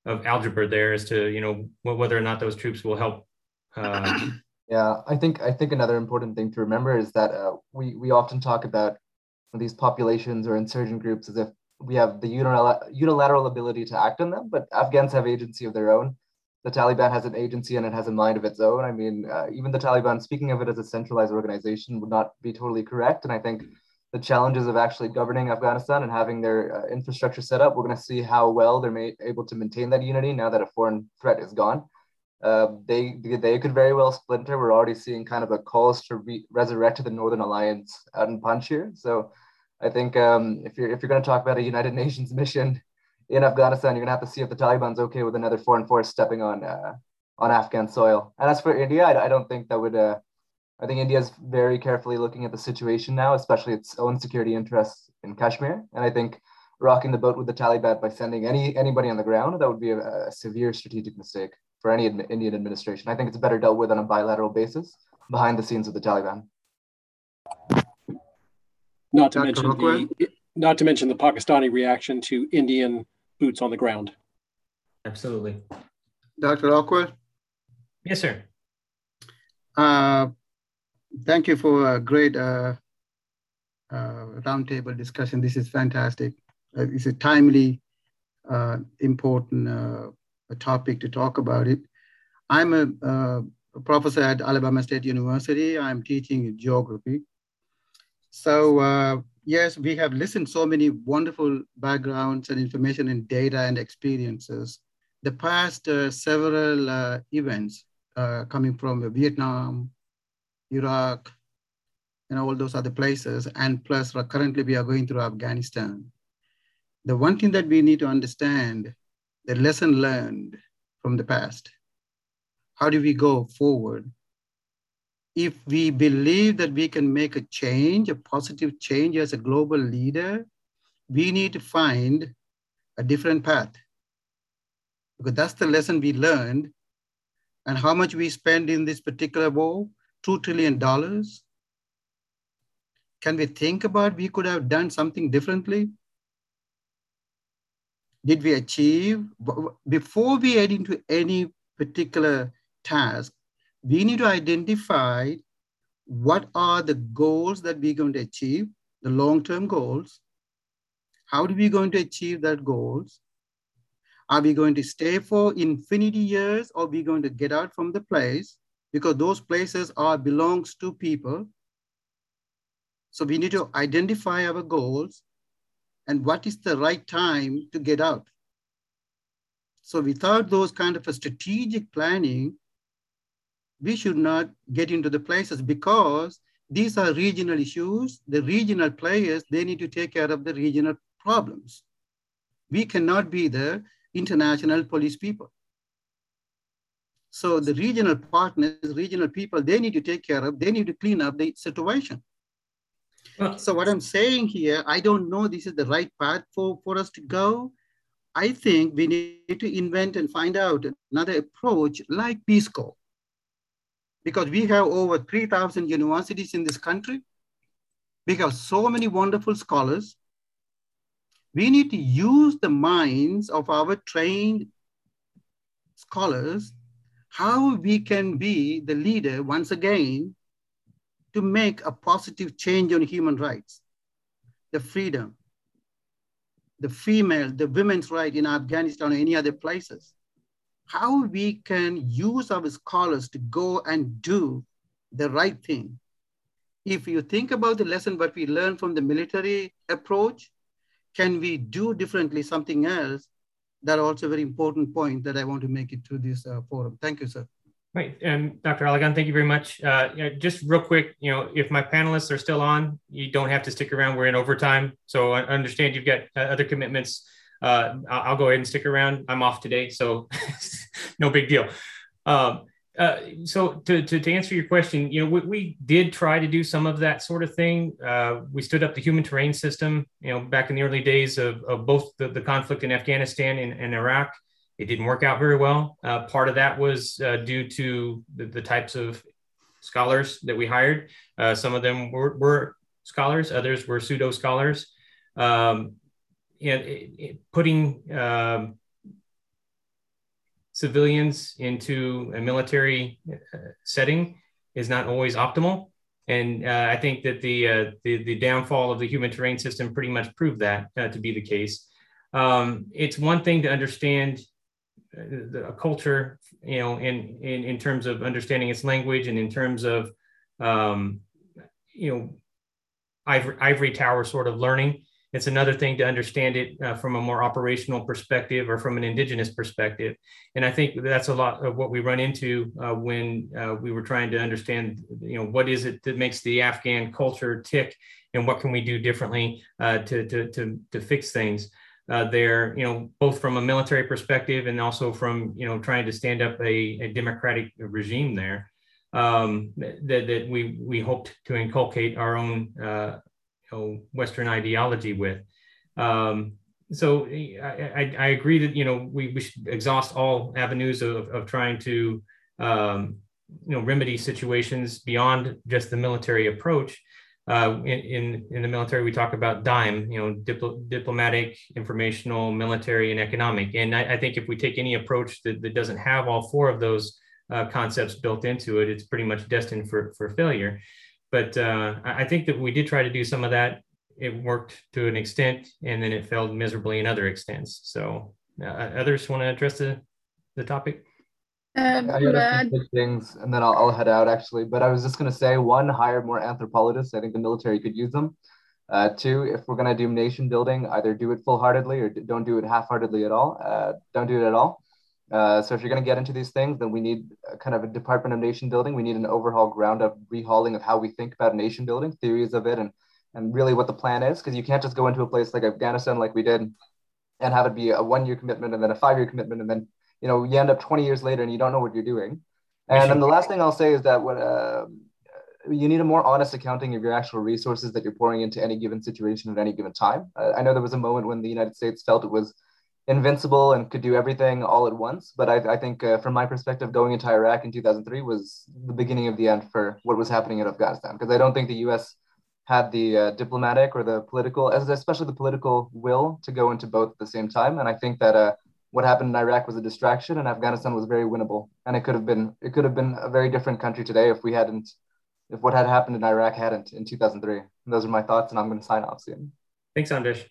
of algebra there as to you know whether or not those troops will help. Uh, yeah, I think I think another important thing to remember is that uh, we we often talk about these populations or insurgent groups as if we have the unilateral ability to act on them, but Afghans have agency of their own. The Taliban has an agency and it has a mind of its own. I mean, uh, even the Taliban, speaking of it as a centralized organization, would not be totally correct. And I think the challenges of actually governing Afghanistan and having their uh, infrastructure set up. We're going to see how well they're able to maintain that unity now that a foreign threat is gone. Uh, they they could very well splinter. We're already seeing kind of a calls to re- resurrect the Northern Alliance out in Panjshir. So I think um, if you're if you're going to talk about a United Nations mission in Afghanistan, you're going to have to see if the Taliban's okay with another foreign force stepping on uh, on Afghan soil. And as for India, I, I don't think that would uh, I think India is very carefully looking at the situation now, especially its own security interests in Kashmir. And I think rocking the boat with the Taliban by sending any anybody on the ground that would be a, a severe strategic mistake for any ad- Indian administration. I think it's better dealt with on a bilateral basis behind the scenes with the Taliban. Not to mention the not to mention the Pakistani reaction to Indian boots on the ground. Absolutely. Dr. Rockwell? Yes, sir. Uh, thank you for a great uh, uh, roundtable discussion. This is fantastic. Uh, it's a timely, uh, important uh, topic to talk about it. I'm a, a, professor at Alabama State University. I'm teaching geography. So yes, we have listened so many wonderful backgrounds and information and data and experiences. The past several events coming from Vietnam, Iraq, and all those other places. And plus, currently we are going through Afghanistan. The one thing that we need to understand, the lesson learned from the past. How do we go forward? If we believe that we can make a change, a positive change as a global leader, we need to find a different path. Because that's the lesson we learned. And how much we spend in this particular war, $2 trillion? Can we think about we could have done something differently? Did we achieve? Before we head into any particular task, we need to identify what are the goals that we're going to achieve, the long-term goals. How are we going to achieve that goals? Are we going to stay for infinity years or are we going to get out from the place? Because those places are belongs to people. So we need to identify our goals and what is the right time to get out. So without those kind of a strategic planning, we should not get into the places because these are regional issues. The regional players, they need to take care of the regional problems. We cannot be the international police people. So the regional partners, regional people, they need to take care of, they need to clean up the situation. Well, so what I'm saying here, I don't know this is the right path for, for us to go. I think we need to invent and find out another approach like Peace Corps. Because we have over 3,000 universities in this country. We have so many wonderful scholars. We need to use the minds of our trained scholars how we can be the leader once again to make a positive change on human rights, the freedom, the female, the women's right in Afghanistan or any other places. How we can use our scholars to go and do the right thing. If you think about the lesson what we learned from the military approach, can we do differently something else that are also very important point that I want to make it to this uh, forum. Thank you, sir. Right, and Dr. Aligan, thank you very much. Uh, you know, just real quick, you know, if my panelists are still on, you don't have to stick around. We're in overtime, so I understand you've got uh, other commitments. Uh, I'll, I'll, go ahead and stick around. I'm off today, so no big deal. Um, uh, so to, to, to, answer your question, you know, we, we, did try to do some of that sort of thing. Uh, we stood up the human terrain system, you know, back in the early days of, of both the, the conflict in Afghanistan and, and Iraq. It didn't work out very well. Uh, part of that was uh, due to the, the, types of scholars that we hired. Uh, some of them were, were, scholars, others were pseudo scholars. Um, and it, it, putting um, civilians into a military uh, setting is not always optimal. And uh, I think that the, uh, the, the downfall of the human terrain system pretty much proved that uh, to be the case. Um, it's one thing to understand a culture, you know, in, in, in terms of understanding its language and in terms of, um, you know, ivory, ivory tower sort of learning. It's another thing to understand it uh, from a more operational perspective or from an indigenous perspective. And I think that's a lot of what we run into uh, when uh, we were trying to understand, you know, what is it that makes the Afghan culture tick and what can we do differently uh, to, to, to, to fix things uh, there, you know, both from a military perspective and also from, you know, trying to stand up a, a democratic regime there um, that, that we, we hoped to inculcate our own, uh, know, Western ideology with. Um, so I, I, I, agree that, you know, we, we should exhaust all avenues of, of trying to, um, you know, remedy situations beyond just the military approach uh, in, in, in the military, we talk about DIME, you know, dipl- diplomatic, informational, military, and economic. And I, I, think if we take any approach that, that doesn't have all four of those uh, concepts built into it, it's pretty much destined for, for failure. But uh, I think that we did try to do some of that. It worked to an extent, and then it failed miserably in other extents. So, uh, others want to address the, the topic? Um, I got a few things, and then I'll, I'll, head out actually. But I was just going to say, one, hire more anthropologists. I think the military could use them. Uh, two, if we're going to do nation building, either do it full heartedly or don't do it half heartedly at all. Uh, don't do it at all. Uh, so if you're going to get into these things, then we need kind of a department of nation building. We need an overhaul, ground up rehauling of how we think about nation building, theories of it, and and really what the plan is. Because you can't just go into a place like Afghanistan, like we did, and have it be a one year commitment and then a five year commitment and then you know you end up 20 years later and you don't know what you're doing and then the last thing i'll say is that when uh, you need a more honest accounting of your actual resources that you're pouring into any given situation at any given time uh, i know there was a moment when the united states felt it was invincible and could do everything all at once but i, I think uh, from my perspective going into iraq in 2003 was the beginning of the end for what was happening in afghanistan because i don't think the us had the uh, diplomatic or the political especially the political will to go into both at the same time and i think that uh, what happened in Iraq was a distraction, and Afghanistan was very winnable. And it could have been it could have been a very different country today if we hadn't if what had happened in Iraq hadn't in 2003. And those are my thoughts, and I'm going to sign off soon. Thanks, Anders.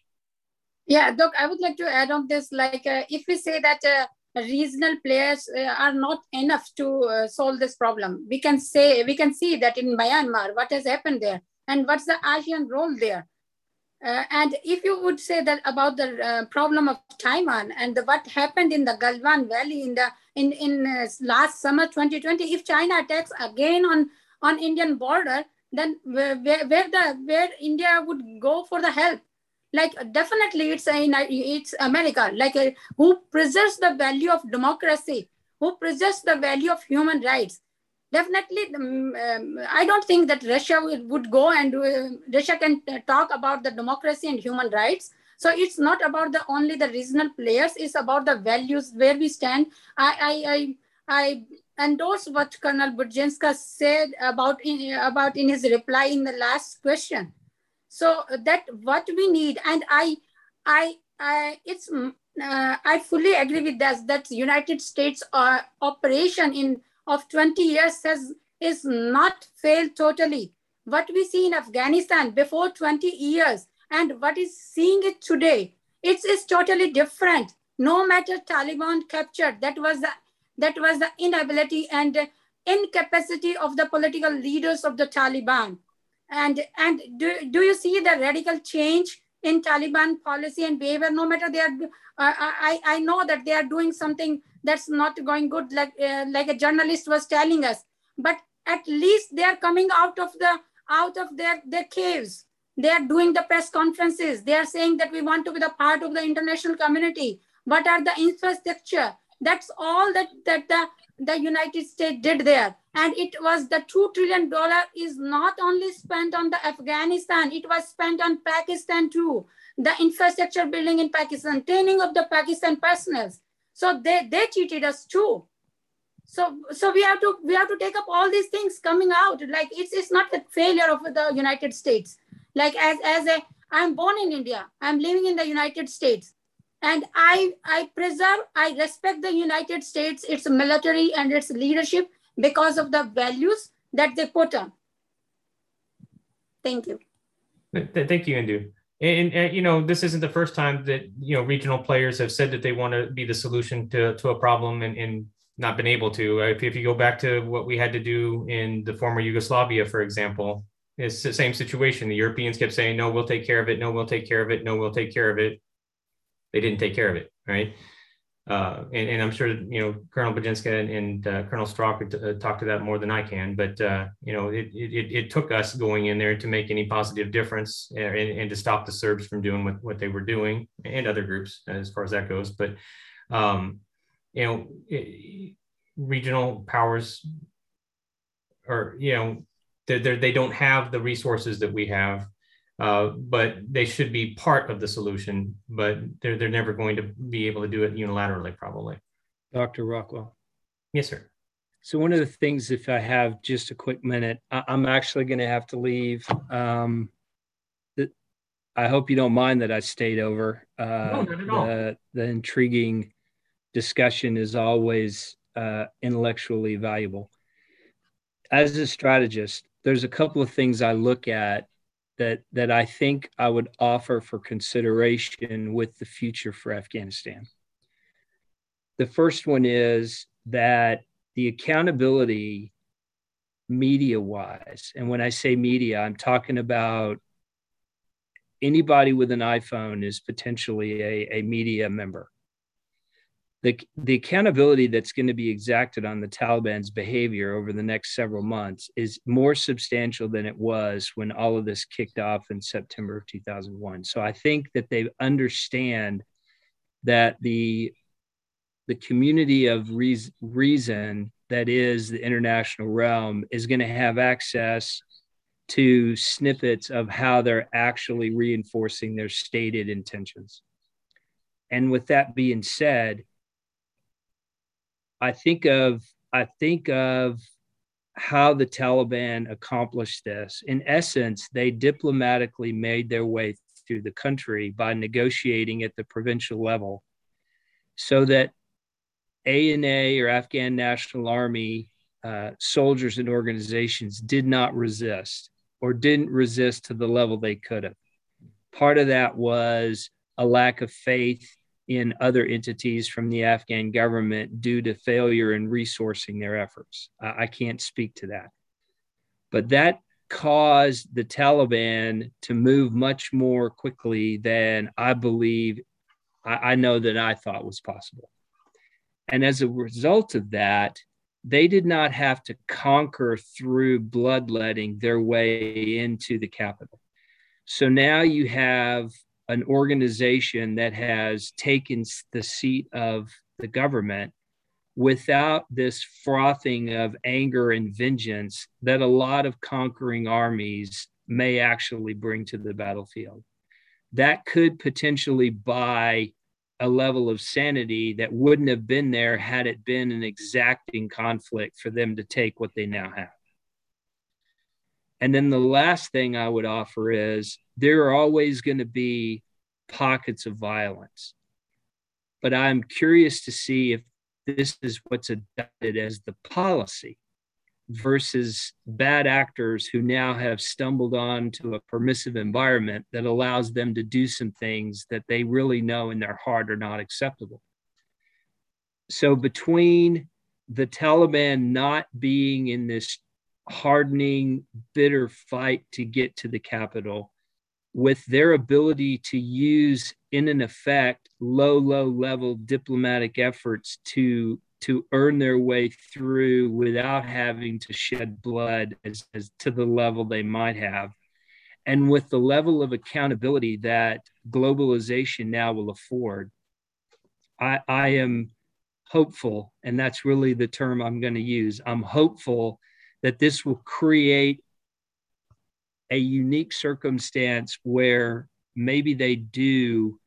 Yeah, Doc, I would like to add on this. Like, uh, if we say that uh, regional players uh, are not enough to uh, solve this problem, we can say we can see that in Myanmar, what has happened there, and what's the ASEAN role there uh, and if you would say that about the uh, problem of Taiwan and the, what happened in the Galwan Valley in the in in last summer 2020, if China attacks again on on Indian border, then where, where, where the where India would go for the help? Like definitely it's a, it's America. Like uh, who preserves the value of democracy, who preserves the value of human rights? Definitely um, um, i don't think that russia would go and uh, russia can talk about the democracy and human rights. So it's not about the only the regional players. It's about the values where we stand. I i i, I endorse what colonel Budjenska said about in, about in his reply in the last question so that what we need and i i, I it's uh, i fully agree with that that united states uh, operation in of 20 years has is not failed totally. What we see in Afghanistan before 20 years and what is seeing it today, it's, totally different. No matter Taliban captured, that was the, that was the inability and incapacity of the political leaders of the Taliban. And, and do, do you see the radical change in Taliban policy and behavior? No matter they are, uh, I, I know that they are doing something that's not going good, like, uh, like a journalist was telling us. But at least they are coming out of the out of their, their caves. They are doing the press conferences. They are saying that we want to be the part of the international community. What are the infrastructure? That's all that, that the, the United States did there. And it was the $2 trillion is not only spent on the Afghanistan, it was spent on Pakistan too. The infrastructure building in Pakistan, training of the Pakistan personnel. So they, they cheated us too. So so we have to we have to take up all these things coming out. Like it's it's not the failure of the united states. Like as as a i'm born in india. I'm living in the united states. And i i preserve i respect the united states its military and its leadership because of the values that they put on thank you thank you indu and, and, you know this isn't the first time that you know regional players have said that they want to be the solution to, to a problem and, and not been able to. Uh, if, if you go back to what we had to do in the former Yugoslavia, for example, it's the same situation. The Europeans kept saying, no, we'll take care of it. No, we'll take care of it. No, we'll take care of it. They didn't take care of it, right? Uh, and, and, I'm sure you know Colonel Budjenska and, and uh, Colonel Straw could uh, talk to that more than I can. But uh, you know, it, it, it took us going in there to make any positive difference uh, and, and, to stop the Serbs from doing what, what they were doing and other groups as far as that goes. But um, you know, it, regional powers or, you know, they do not have the resources that we have, uh, but they should be part of the solution, but they're, they're never going to be able to do it unilaterally, probably. Dr. Rockwell. Yes, sir. So one of the things, if I have just a quick minute, I, am actually going to have to leave. Um, the, I hope you don't mind that I stayed over. Uh, no, not at all. The, the intriguing discussion is always uh, intellectually valuable. As a strategist, there's a couple of things I look at that that I think I would offer for consideration with the future for Afghanistan. The first one is that the accountability media wise, and when I say media, I'm talking about anybody with an iPhone is potentially a, a media member the, the accountability that's going to be exacted on the Taliban's behavior over the next several months is more substantial than it was when all of this kicked off in September of 2001. So I think that they understand that the the community of reason, reason that is the international realm is going to have access to snippets of how they're actually reinforcing their stated intentions. And with that being said, I think of I think of how the Taliban accomplished this. In essence, they diplomatically made their way through the country by negotiating at the provincial level so that ANA or Afghan National Army uh, soldiers and organizations did not resist or didn't resist to the level they could have. Part of that was a lack of faith in other entities from the Afghan government due to failure in resourcing their efforts. I can't speak to that. But that caused the Taliban to move much more quickly than I believe, I, I know that I thought was possible. And as a result of that, they did not have to conquer through bloodletting their way into the capital. So now you have an organization that has taken the seat of the government without this frothing of anger and vengeance that a lot of conquering armies may actually bring to the battlefield. That could potentially buy a level of sanity that wouldn't have been there had it been an exacting conflict for them to take what they now have. And then the last thing I would offer is there are always going to be pockets of violence. But I'm curious to see if this is what's adopted as the policy versus bad actors who now have stumbled onto a permissive environment that allows them to do some things that they really know in their heart are not acceptable. So, between the Taliban not being in this hardening, bitter fight to get to the capital, with their ability to use in an effect, low, low level diplomatic efforts to to earn their way through without having to shed blood as, as to the level they might have. And with the level of accountability that globalization now will afford, I, I am hopeful, and that's really the term I'm going to use. I'm hopeful that this will create a unique circumstance where maybe they do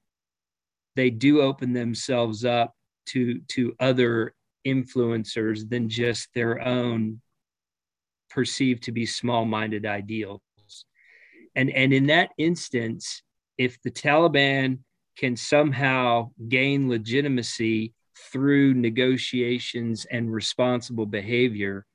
they do open themselves up to to other influencers than just their own perceived to be small-minded ideals. And and in that instance if the taliban can somehow gain legitimacy through negotiations and responsible behavior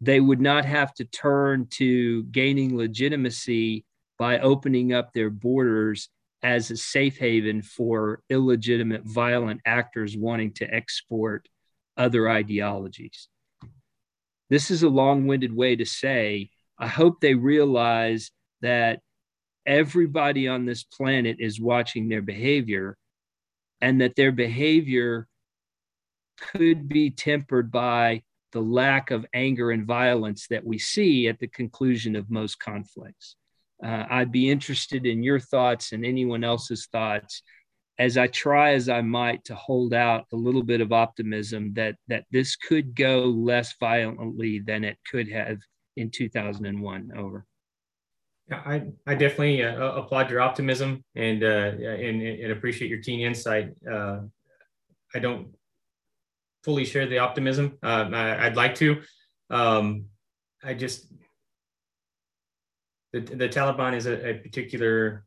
they would not have to turn to gaining legitimacy by opening up their borders as a safe haven for illegitimate violent actors wanting to export other ideologies. This is a long winded way to say, I hope they realize that everybody on this planet is watching their behavior and that their behavior could be tempered by the lack of anger and violence that we see at the conclusion of most conflicts. Uh, I'd be interested in your thoughts and anyone else's thoughts as I try as I might to hold out a little bit of optimism that that this could go less violently than it could have in 2001. Over. Yeah, I, I definitely uh, applaud your optimism and, uh, and and appreciate your keen insight. Uh, I don't fully share the optimism. Uh, I, would like to. Um, I just the, the Taliban is a, a particular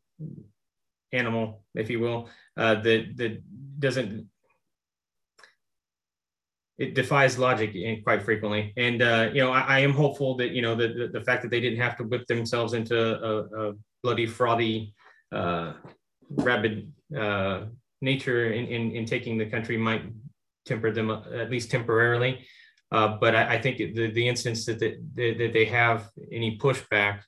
animal, if you will, uh, that that doesn't it defies logic quite frequently. And uh, you know, I, I, am hopeful that you know the, the, the fact that they didn't have to whip themselves into a, a bloody, frothy, uh, rabid uh, nature in, in, in taking the country might temper them uh, at least temporarily. Uh, but I, I, think the, the instance that, the, that they have any pushback,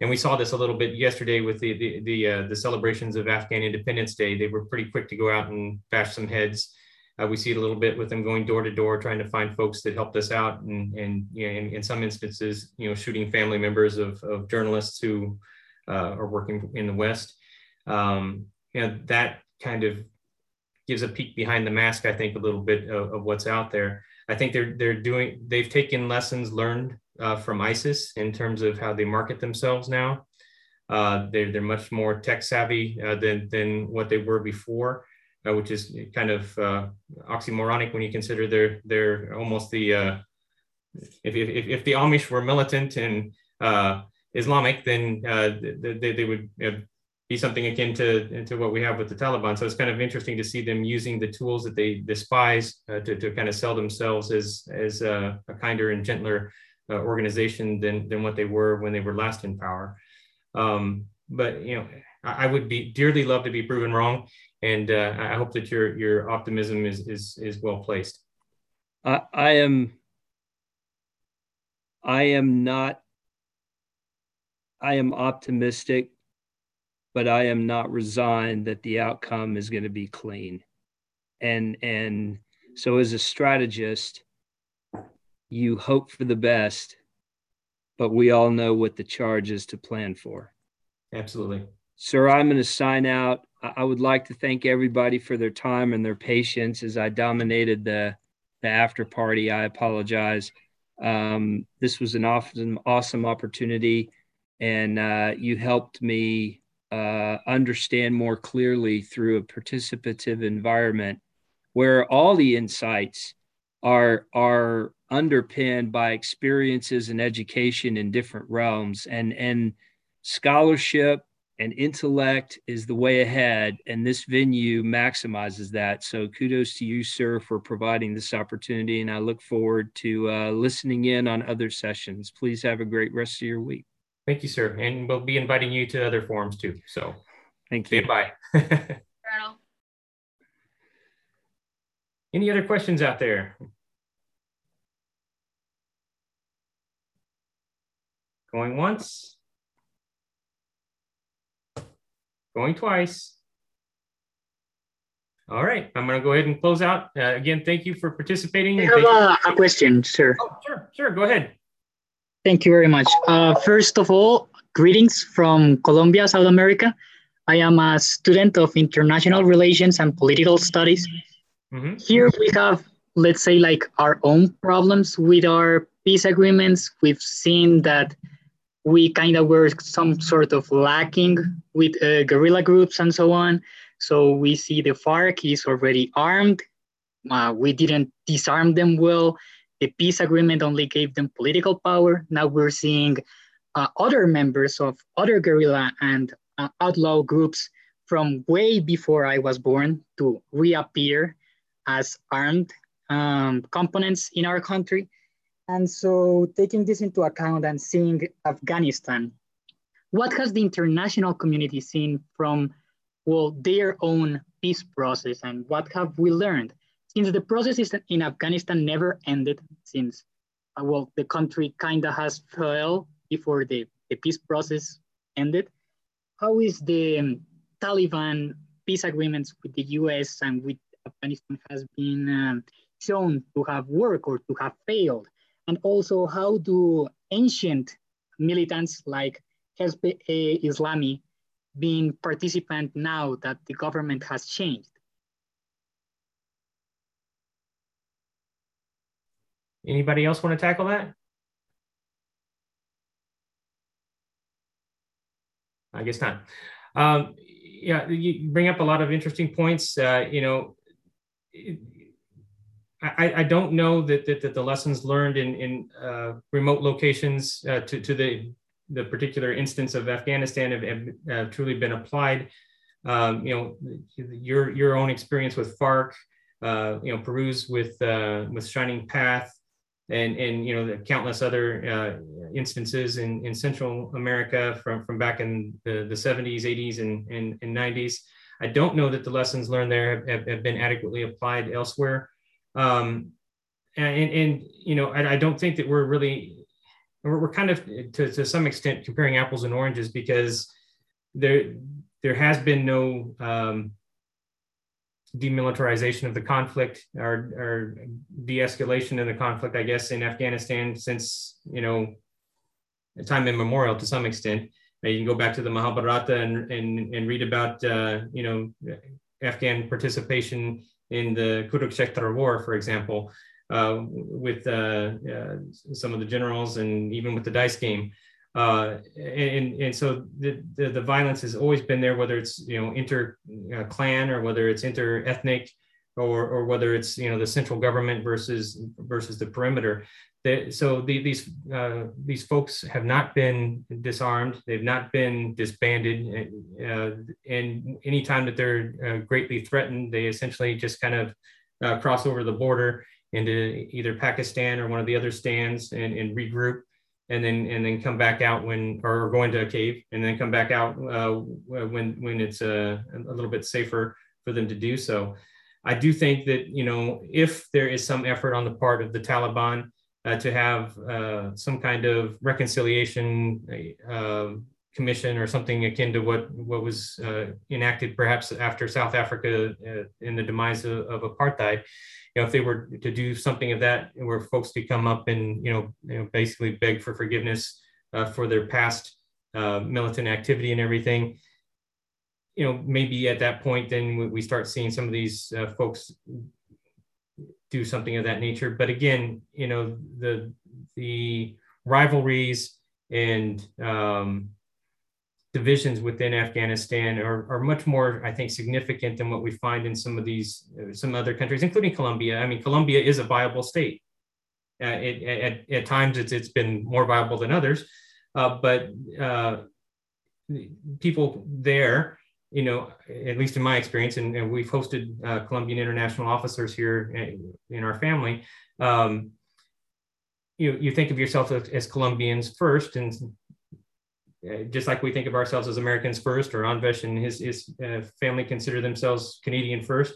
and we saw this a little bit yesterday with the the the, uh, the, celebrations of Afghan Independence Day. They were pretty quick to go out and bash some heads. Uh, we see it a little bit with them going door to door, trying to find folks that helped us out, and and you know, in, in some instances, you know, shooting family members of, of journalists who uh, are working in the West. Um, you know, that kind of gives a peek behind the mask, I think, a little bit of, of what's out there. I think they're they're doing they've taken lessons learned uh, from ISIS in terms of how they market themselves now. Uh, they're they're much more tech savvy uh, than than what they were before, uh, which is kind of uh, oxymoronic when you consider they're they're almost the uh, if, if if the Amish were militant and Islamic, then they, they would be something akin to, to what we have with the Taliban. So it's kind of interesting to see them using the tools that they despise uh, to, to kind of sell themselves as, as a, a kinder and gentler uh, organization than, than what they were when they were last in power. Um, but, you know, I, I, would be dearly love to be proven wrong. And uh, I hope that your, your optimism is, is, is well placed. I, I am, I am not, I am optimistic but I am not resigned that the outcome is going to be clean. And and so as a strategist, you hope for the best, but we all know what the charge is to plan for. Absolutely. Sir, I'm going to sign out. I would like to thank everybody for their time and their patience as I dominated the, the after party. I apologize. Um, this was an awesome, awesome opportunity, and uh, you helped me uh, understand more clearly through a participative environment where all the insights are are underpinned by experiences and education in different realms. And and scholarship and intellect is the way ahead and this venue maximizes that. So kudos to you sir for providing this opportunity and i look forward to uh, listening in on other sessions. Please have a great rest of your week Thank you, sir. And we'll be inviting you to other forums too. So thank you. Bye. Any other questions out there? Going once. Going twice. All right, I'm going to go ahead and close out. Uh, again, thank you for participating. I have a, a, question, sir. Oh, sure, sure, go ahead. Thank you very much. Uh, first of all, greetings from Colombia, South America. I am a student of international relations and political studies. Mm-hmm. Here we have, let's say, like our own problems with our peace agreements. We've seen that we kind of were some sort of lacking with uh, guerrilla groups and so on. So we see the FARC is already armed. Uh, we didn't disarm them well. The peace agreement only gave them political power. Now we're seeing uh, other members of other guerrilla and uh, outlaw groups from way before I was born to reappear as armed um, components in our country. And so taking this into account and seeing Afghanistan, what has the international community seen from, well, their own peace process and what have we learned? Since the process in Afghanistan never ended, since, uh, well, the country kind of has fell before the, the peace process ended, how is the um, Taliban peace agreements with the US and with Afghanistan has been um, shown to have worked or to have failed? And also, how do ancient militants like Hezb Islami being participant now that the government has changed? Anybody else want to tackle that? I guess not. Um, yeah, you bring up a lot of interesting points. Uh, you know, I, I don't know that, that, that the lessons learned in, in uh, remote locations uh, to, to the, the particular instance of Afghanistan have, have uh, truly been applied. Um, you know, your, your own experience with FARC, uh, you know, Peru's with, uh, with Shining Path, and, and you know, the countless other uh, instances in, in Central America from, from back in the, the 70s, 80s, and, and, and 90s. I don't know that the lessons learned there have, have been adequately applied elsewhere. Um, and, and, you know, I, I, don't think that we're really, we're, we're kind of to, to some extent comparing apples and oranges because there, there has been no um, demilitarization of the conflict or, or de-escalation of the conflict, I guess, in Afghanistan since, you know, time immemorial to some extent. you can go back to the Mahabharata and, and, and read about, uh, you know, Afghan participation in the Kurukshetra War, for example, uh, with uh, uh, some of the generals and even with the dice game. Uh, and, and so the, the, the, violence has always been there, whether it's, you know, inter uh, clan or whether it's inter ethnic or, or whether it's, you know, the central government versus, versus the perimeter. So the, these uh, these folks have not been disarmed. They've not been disbanded, uh, and anytime that they're uh, greatly threatened, they essentially just kind of uh, cross over the border into either Pakistan or one of the other stands and, and, regroup, and then and then come back out when or go into a cave and then come back out uh, when when it's uh, a little bit safer for them to do so. I do think that you know if there is some effort on the part of the Taliban uh, to have uh, some kind of reconciliation uh, commission or something akin to what what was uh, enacted perhaps after South Africa uh, in the demise of, of, apartheid. You know, if they were to do something of that, where folks could come up and you know, you know basically beg for forgiveness uh, for their past militant activity and everything. You know, maybe at that point, then we start seeing some of these folks do something of that nature. But again, you know, the the rivalries and um, divisions within Afghanistan are, are much more, I think, significant than what we find in some of these uh, some other countries, including Colombia. I mean, Colombia is a viable state. Uh, it, at, at times, it's it's been more viable than others, uh, but uh, people there you know, at least in my experience, and, and we've hosted uh, Colombian international officers here in, in our family. Um, you you think of yourself as, as Colombians first, and uh, just like we think of ourselves as Americans first, or Anvesh and his his uh, family consider themselves Canadian first.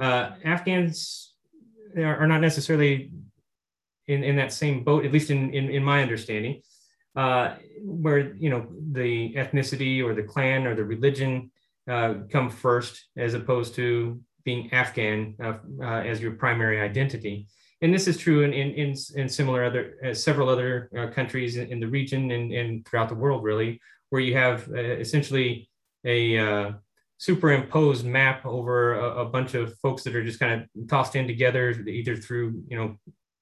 Uh, Afghans are, are, not necessarily in, in that same boat, at least in in, in my understanding, uh, where you know the ethnicity or the clan or the religion uh, come first, as opposed to being Afghan uh, uh, as your primary identity. And this is true in, in, in, in similar other, uh, several other uh, countries in, in, the region and, and throughout the world, really, where you have uh, essentially a uh, superimposed map over a, a, bunch of folks that are just kind of tossed in together, either through, you know,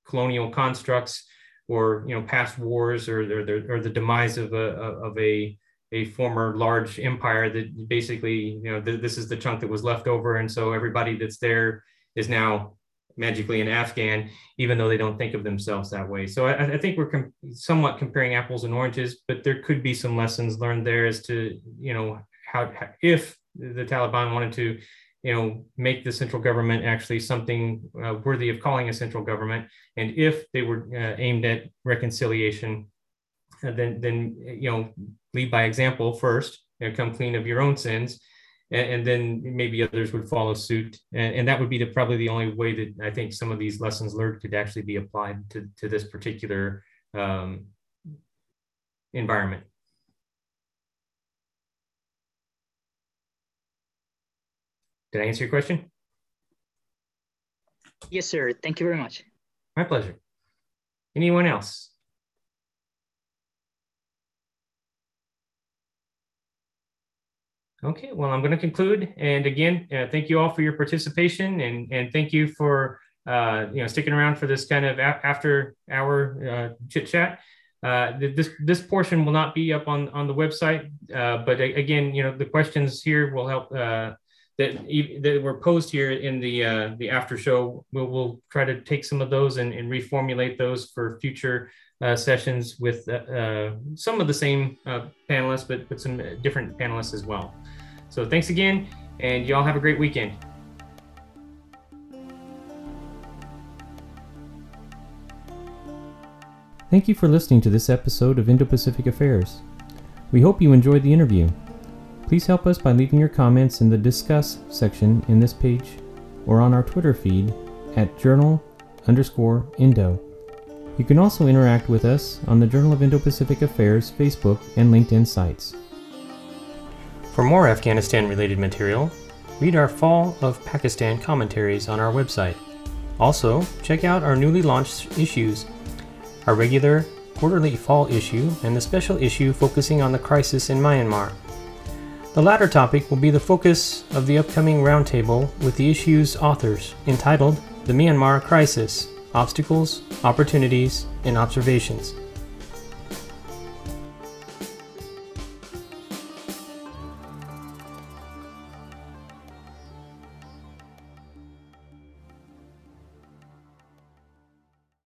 colonial constructs or, you know, past wars or, or, or the demise of a, of a a former large empire that basically, you know, th- this is the chunk that was left over. And so everybody that's there is now magically an Afghan, even though they don't think of themselves that way. So I, I think we're com- somewhat comparing apples and oranges, but there could be some lessons learned there as to, you know, how, if the Taliban wanted to, you know, make the central government actually something uh, worthy of calling a central government, and if they were uh, aimed at reconciliation, uh, then then you know lead by example first, you know, come clean of your own sins, and, and then maybe others would follow suit. And, and, that would be the, probably the only way that I think some of these lessons learned could actually be applied to, to this particular um, environment. Did I answer your question? Yes, sir. Thank you very much. My pleasure. Anyone else? Okay, well, I'm going to conclude. And again, uh, thank you all for your participation and, and thank you for uh, you know sticking around for this kind of after hour uh, chit chat. Uh, this this portion will not be up on on the website, uh, but again, you know the questions here will help uh, that that were posed here in the the after show. We'll, we'll try to take some of those and, and reformulate those for future uh, sessions with uh, uh, some of the same panelists, but, but some different panelists as well. So thanks again, and y'all have a great weekend. Thank you for listening to this episode of Indo Pacific Affairs. We hope you enjoyed the interview. Please help us by leaving your comments in the Discuss section in this page or on our Twitter feed at journal underscore Indo. You can also interact with us on the Journal of Indo-Pacific Affairs Facebook and LinkedIn sites. For more Afghanistan related material, read our Fall of Pakistan commentaries on our website. Also, check out our newly launched issues, our regular quarterly fall issue and the special issue focusing on the crisis in Myanmar. The latter topic will be the focus of the upcoming roundtable with the issue's authors, entitled The Myanmar Crisis obstacles, opportunities, and observations.